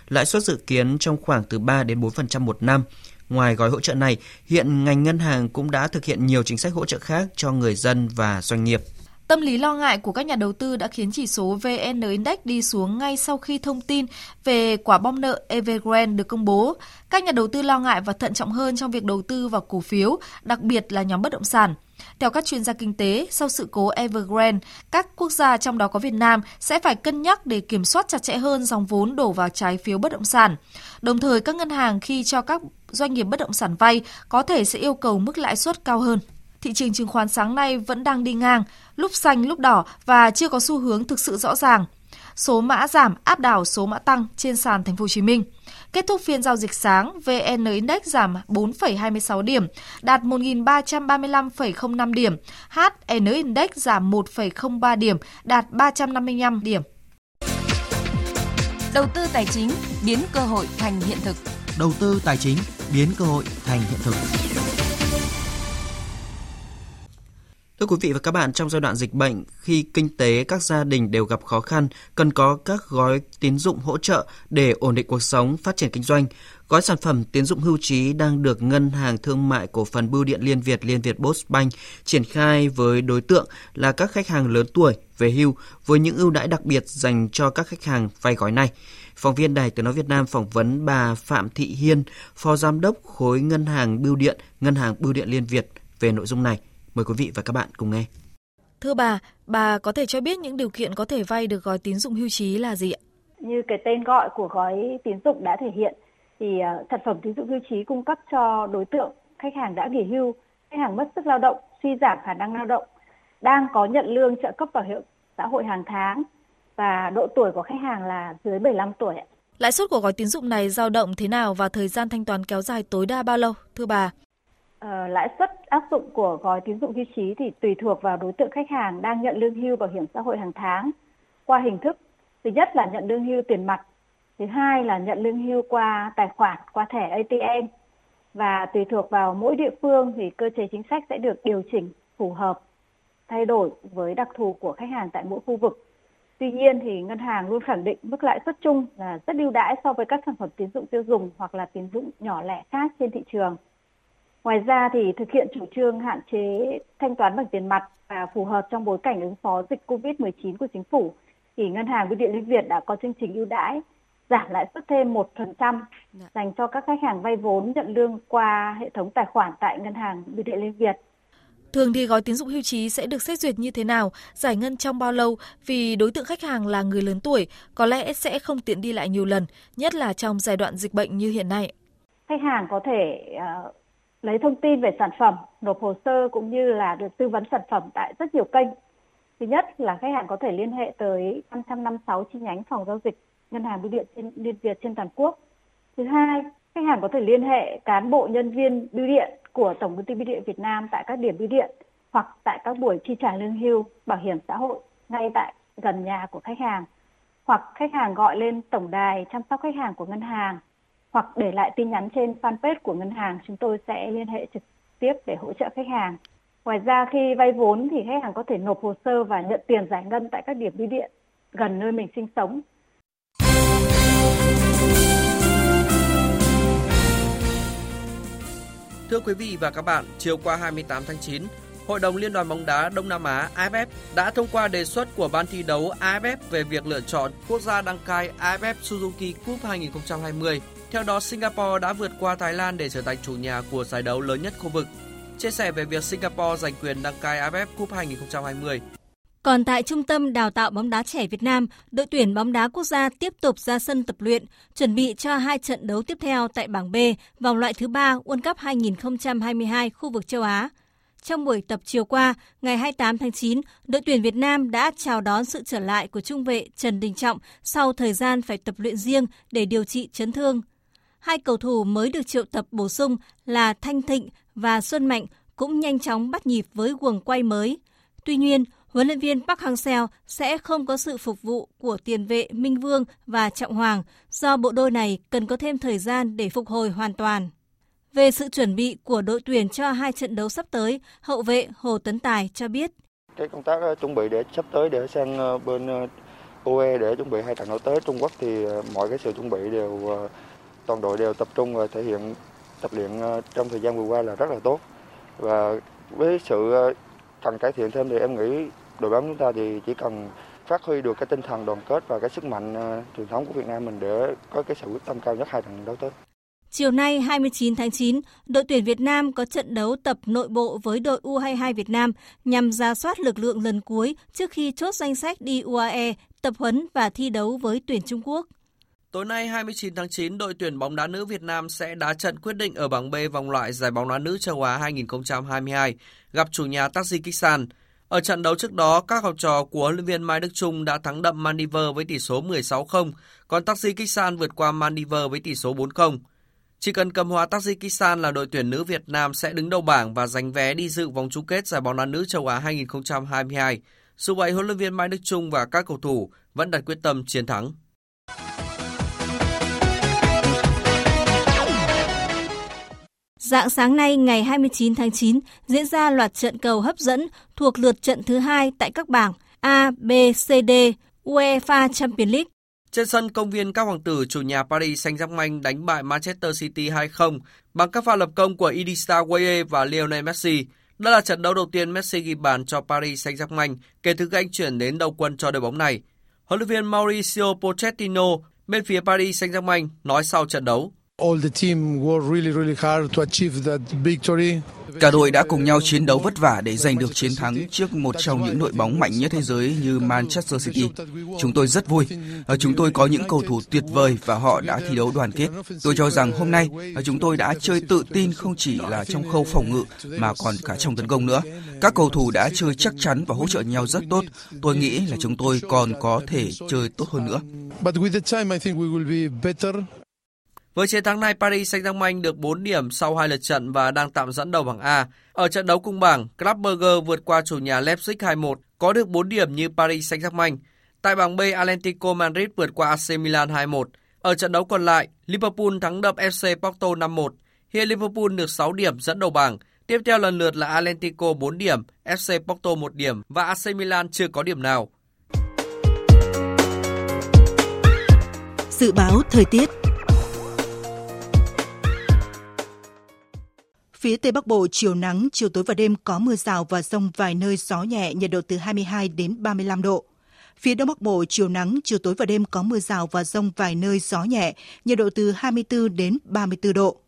Lãi suất dự kiến trong khoảng từ 3 đến 4% một năm. Ngoài gói hỗ trợ này, hiện ngành ngân hàng cũng đã thực hiện nhiều chính sách hỗ trợ khác cho người dân và doanh nghiệp. Tâm lý lo ngại của các nhà đầu tư đã khiến chỉ số VN Index đi xuống ngay sau khi thông tin về quả bom nợ Evergrande được công bố. Các nhà đầu tư lo ngại và thận trọng hơn trong việc đầu tư vào cổ phiếu, đặc biệt là nhóm bất động sản. Theo các chuyên gia kinh tế, sau sự cố Evergrande, các quốc gia trong đó có Việt Nam sẽ phải cân nhắc để kiểm soát chặt chẽ hơn dòng vốn đổ vào trái phiếu bất động sản. Đồng thời, các ngân hàng khi cho các doanh nghiệp bất động sản vay có thể sẽ yêu cầu mức lãi suất cao hơn. Thị trường chứng khoán sáng nay vẫn đang đi ngang, lúc xanh lúc đỏ và chưa có xu hướng thực sự rõ ràng. Số mã giảm áp đảo số mã tăng trên sàn Thành phố Hồ Chí Minh. Kết thúc phiên giao dịch sáng, VN Index giảm 4,26 điểm, đạt 1.335,05 điểm. HN Index giảm 1,03 điểm, đạt 355 điểm. Đầu tư tài chính biến cơ hội thành hiện thực. Đầu tư tài chính biến cơ hội thành hiện thực. Thưa quý vị và các bạn, trong giai đoạn dịch bệnh, khi kinh tế các gia đình đều gặp khó khăn, cần có các gói tín dụng hỗ trợ để ổn định cuộc sống, phát triển kinh doanh. Gói sản phẩm tín dụng hưu trí đang được Ngân hàng Thương mại Cổ phần Bưu điện Liên Việt Liên Việt Postbank triển khai với đối tượng là các khách hàng lớn tuổi về hưu với những ưu đãi đặc biệt dành cho các khách hàng vay gói này. Phóng viên Đài Tiếng Nói Việt Nam phỏng vấn bà Phạm Thị Hiên, Phó Giám đốc khối Ngân hàng Bưu điện, Ngân hàng Bưu điện Liên Việt về nội dung này. Mời quý vị và các bạn cùng nghe. Thưa bà, bà có thể cho biết những điều kiện có thể vay được gói tín dụng hưu trí là gì ạ? Như cái tên gọi của gói tín dụng đã thể hiện thì à, sản phẩm tín dụng hưu trí cung cấp cho đối tượng khách hàng đã nghỉ hưu, khách hàng mất sức lao động, suy giảm khả năng lao động, đang có nhận lương trợ cấp bảo hiểm xã hội hàng tháng và độ tuổi của khách hàng là dưới 75 tuổi. Lãi suất của gói tín dụng này dao động thế nào và thời gian thanh toán kéo dài tối đa bao lâu, thưa bà? Ờ, lãi suất áp dụng của gói tín dụng hưu trí thì tùy thuộc vào đối tượng khách hàng đang nhận lương hưu bảo hiểm xã hội hàng tháng qua hình thức thứ nhất là nhận lương hưu tiền mặt, thứ hai là nhận lương hưu qua tài khoản qua thẻ ATM và tùy thuộc vào mỗi địa phương thì cơ chế chính sách sẽ được điều chỉnh phù hợp. thay đổi với đặc thù của khách hàng tại mỗi khu vực. Tuy nhiên thì ngân hàng luôn khẳng định mức lãi suất chung là rất ưu đãi so với các sản phẩm tín dụng tiêu dùng hoặc là tín dụng nhỏ lẻ khác trên thị trường. Ngoài ra thì thực hiện chủ trương hạn chế thanh toán bằng tiền mặt và phù hợp trong bối cảnh ứng phó dịch COVID-19 của chính phủ thì ngân hàng bưu điện Liên Việt đã có chương trình ưu đãi giảm lãi suất thêm 1% dạ. dành cho các khách hàng vay vốn nhận lương qua hệ thống tài khoản tại ngân hàng bưu điện Liên Việt. Thường thì gói tín dụng hưu trí sẽ được xét duyệt như thế nào, giải ngân trong bao lâu vì đối tượng khách hàng là người lớn tuổi, có lẽ sẽ không tiện đi lại nhiều lần, nhất là trong giai đoạn dịch bệnh như hiện nay. Khách hàng có thể uh, lấy thông tin về sản phẩm, nộp hồ sơ cũng như là được tư vấn sản phẩm tại rất nhiều kênh. Thứ nhất là khách hàng có thể liên hệ tới 556 chi nhánh phòng giao dịch ngân hàng bưu điện trên Liên Việt trên toàn quốc. Thứ hai, khách hàng có thể liên hệ cán bộ nhân viên bưu điện của Tổng công ty Bưu điện Việt Nam tại các điểm bưu điện hoặc tại các buổi chi trả lương hưu, bảo hiểm xã hội ngay tại gần nhà của khách hàng. Hoặc khách hàng gọi lên tổng đài chăm sóc khách hàng của ngân hàng hoặc để lại tin nhắn trên fanpage của ngân hàng, chúng tôi sẽ liên hệ trực tiếp để hỗ trợ khách hàng. Ngoài ra khi vay vốn thì khách hàng có thể nộp hồ sơ và nhận tiền giải ngân tại các điểm bưu điện gần nơi mình sinh sống Thưa quý vị và các bạn, chiều qua 28 tháng 9, Hội đồng Liên đoàn bóng đá Đông Nam Á AFF đã thông qua đề xuất của ban thi đấu AFF về việc lựa chọn quốc gia đăng cai AFF Suzuki Cup 2020. Theo đó, Singapore đã vượt qua Thái Lan để trở thành chủ nhà của giải đấu lớn nhất khu vực. Chia sẻ về việc Singapore giành quyền đăng cai AFF Cup 2020, còn tại Trung tâm Đào tạo bóng đá trẻ Việt Nam, đội tuyển bóng đá quốc gia tiếp tục ra sân tập luyện, chuẩn bị cho hai trận đấu tiếp theo tại bảng B vòng loại thứ ba World Cup 2022 khu vực châu Á. Trong buổi tập chiều qua, ngày 28 tháng 9, đội tuyển Việt Nam đã chào đón sự trở lại của trung vệ Trần Đình Trọng sau thời gian phải tập luyện riêng để điều trị chấn thương. Hai cầu thủ mới được triệu tập bổ sung là Thanh Thịnh và Xuân Mạnh cũng nhanh chóng bắt nhịp với guồng quay mới. Tuy nhiên, huấn luyện viên Park Hang-seo sẽ không có sự phục vụ của tiền vệ Minh Vương và Trọng Hoàng do bộ đôi này cần có thêm thời gian để phục hồi hoàn toàn. Về sự chuẩn bị của đội tuyển cho hai trận đấu sắp tới, hậu vệ Hồ Tấn Tài cho biết. Cái công tác ờ, chuẩn bị để sắp tới để sang ờ, bên ờ, UE để chuẩn bị hai trận đấu tới Trung Quốc thì mọi cái sự chuẩn bị đều toàn đội đều tập trung và thể hiện tập luyện ờ, trong thời gian vừa qua là rất là tốt và với sự ờ, cần cải thiện thêm thì em nghĩ đội bóng chúng ta thì chỉ cần phát huy được cái tinh thần đoàn kết và cái sức mạnh ờ, truyền thống của Việt Nam mình để có cái sự quyết tâm cao nhất hai trận đấu tới. Chiều nay 29 tháng 9, đội tuyển Việt Nam có trận đấu tập nội bộ với đội U22 Việt Nam nhằm ra soát lực lượng lần cuối trước khi chốt danh sách đi UAE, tập huấn và thi đấu với tuyển Trung Quốc. Tối nay 29 tháng 9, đội tuyển bóng đá nữ Việt Nam sẽ đá trận quyết định ở bảng B vòng loại giải bóng đá nữ châu Á 2022 gặp chủ nhà Tajikistan. Ở trận đấu trước đó, các học trò của huấn luyện viên Mai Đức Trung đã thắng đậm Maldives với tỷ số 16-0, còn Tajikistan vượt qua Maldives với tỷ số 4-0. Chỉ cần cầm hòa Tajikistan là đội tuyển nữ Việt Nam sẽ đứng đầu bảng và giành vé đi dự vòng chung kết giải bóng đá nữ châu Á 2022. Dù vậy, huấn luyện viên Mai Đức Trung và các cầu thủ vẫn đặt quyết tâm chiến thắng. Dạng sáng nay ngày 29 tháng 9 diễn ra loạt trận cầu hấp dẫn thuộc lượt trận thứ hai tại các bảng A, B, C, D, UEFA Champions League. Trên sân công viên các hoàng tử, chủ nhà Paris Saint-Germain đánh bại Manchester City 2-0 bằng các pha lập công của Idrissa Gueye và Lionel Messi. Đây là trận đấu đầu tiên Messi ghi bàn cho Paris Saint-Germain kể từ khi anh chuyển đến đầu quân cho đội bóng này. Huấn luyện viên Mauricio Pochettino bên phía Paris Saint-Germain nói sau trận đấu. Cả đội đã cùng nhau chiến đấu vất vả để giành được chiến thắng trước một trong những đội bóng mạnh nhất thế giới như Manchester City. Chúng tôi rất vui. Chúng tôi có những cầu thủ tuyệt vời và họ đã thi đấu đoàn kết. Tôi cho rằng hôm nay chúng tôi đã chơi tự tin không chỉ là trong khâu phòng ngự mà còn cả trong tấn công nữa. Các cầu thủ đã chơi chắc chắn và hỗ trợ nhau rất tốt. Tôi nghĩ là chúng tôi còn có thể chơi tốt hơn nữa. Với chiến thắng này, Paris Saint-Germain được 4 điểm sau hai lượt trận và đang tạm dẫn đầu bảng A. Ở trận đấu cùng bảng, Club Brugge vượt qua chủ nhà Leipzig 2-1, có được 4 điểm như Paris Saint-Germain. Tại bảng B, Atlético Madrid vượt qua AC Milan 2-1. Ở trận đấu còn lại, Liverpool thắng đậm FC Porto 5-1. Hiện Liverpool được 6 điểm dẫn đầu bảng, Tiếp theo lần lượt là Atlético 4 điểm, FC Porto 1 điểm và AC Milan chưa có điểm nào. Dự báo thời tiết Phía Tây Bắc Bộ chiều nắng, chiều tối và đêm có mưa rào và rông vài nơi gió nhẹ, nhiệt độ từ 22 đến 35 độ. Phía Đông Bắc Bộ chiều nắng, chiều tối và đêm có mưa rào và rông vài nơi gió nhẹ, nhiệt độ từ 24 đến 34 độ.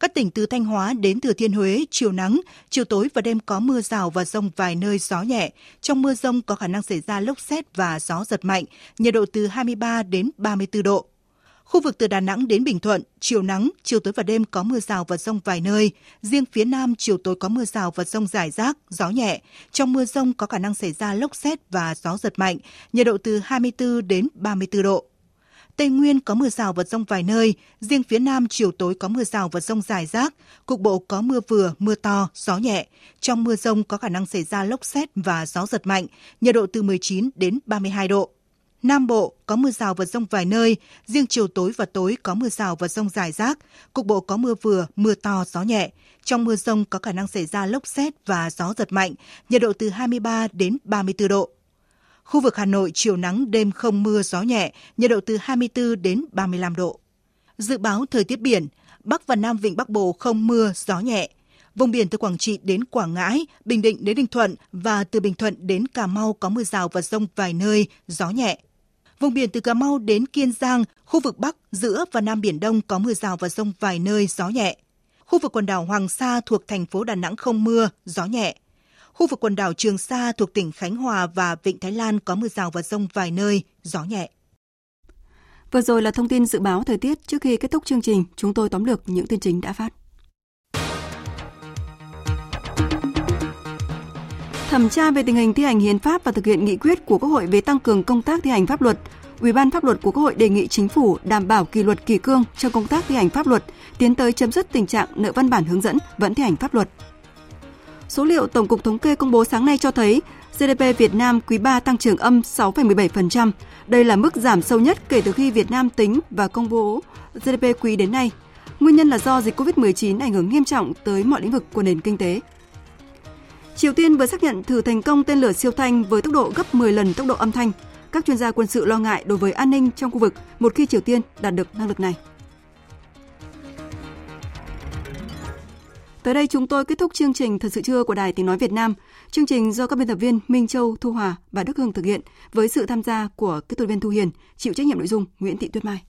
Các tỉnh từ Thanh Hóa đến Thừa Thiên Huế, chiều nắng, chiều tối và đêm có mưa rào và rông vài nơi gió nhẹ. Trong mưa rông có khả năng xảy ra lốc xét và gió giật mạnh, nhiệt độ từ 23 đến 34 độ. Khu vực từ Đà Nẵng đến Bình Thuận, chiều nắng, chiều tối và đêm có mưa rào và rông vài nơi. Riêng phía Nam, chiều tối có mưa rào và rông rải rác, gió nhẹ. Trong mưa rông có khả năng xảy ra lốc xét và gió giật mạnh, nhiệt độ từ 24 đến 34 độ. Tây Nguyên có mưa rào và rông vài nơi, riêng phía Nam chiều tối có mưa rào và rông rải rác, cục bộ có mưa vừa, mưa to, gió nhẹ. Trong mưa rông có khả năng xảy ra lốc xét và gió giật mạnh, nhiệt độ từ 19 đến 32 độ. Nam Bộ có mưa rào và rông vài nơi, riêng chiều tối và tối có mưa rào và rông rải rác, cục bộ có mưa vừa, mưa to, gió nhẹ. Trong mưa rông có khả năng xảy ra lốc xét và gió giật mạnh, nhiệt độ từ 23 đến 34 độ. Khu vực Hà Nội chiều nắng đêm không mưa gió nhẹ, nhiệt độ từ 24 đến 35 độ. Dự báo thời tiết biển, Bắc và Nam Vịnh Bắc Bộ không mưa, gió nhẹ. Vùng biển từ Quảng Trị đến Quảng Ngãi, Bình Định đến Bình Thuận và từ Bình Thuận đến Cà Mau có mưa rào và rông vài nơi, gió nhẹ. Vùng biển từ Cà Mau đến Kiên Giang, khu vực Bắc, giữa và Nam Biển Đông có mưa rào và rông vài nơi, gió nhẹ. Khu vực quần đảo Hoàng Sa thuộc thành phố Đà Nẵng không mưa, gió nhẹ. Khu vực quần đảo Trường Sa thuộc tỉnh Khánh Hòa và Vịnh Thái Lan có mưa rào và rông vài nơi, gió nhẹ. Vừa rồi là thông tin dự báo thời tiết. Trước khi kết thúc chương trình, chúng tôi tóm lược những tin chính đã phát. Thẩm tra về tình hình thi hành hiến pháp và thực hiện nghị quyết của Quốc hội về tăng cường công tác thi hành pháp luật, Ủy ban pháp luật của Quốc hội đề nghị chính phủ đảm bảo kỷ luật kỷ cương trong công tác thi hành pháp luật, tiến tới chấm dứt tình trạng nợ văn bản hướng dẫn vẫn thi hành pháp luật. Số liệu Tổng cục Thống kê công bố sáng nay cho thấy GDP Việt Nam quý 3 tăng trưởng âm 6,17%. Đây là mức giảm sâu nhất kể từ khi Việt Nam tính và công bố GDP quý đến nay. Nguyên nhân là do dịch COVID-19 ảnh hưởng nghiêm trọng tới mọi lĩnh vực của nền kinh tế. Triều Tiên vừa xác nhận thử thành công tên lửa siêu thanh với tốc độ gấp 10 lần tốc độ âm thanh. Các chuyên gia quân sự lo ngại đối với an ninh trong khu vực một khi Triều Tiên đạt được năng lực này. Tới đây chúng tôi kết thúc chương trình Thật sự trưa của Đài Tiếng Nói Việt Nam. Chương trình do các biên tập viên Minh Châu, Thu Hòa và Đức Hưng thực hiện với sự tham gia của kỹ thuật viên Thu Hiền, chịu trách nhiệm nội dung Nguyễn Thị Tuyết Mai.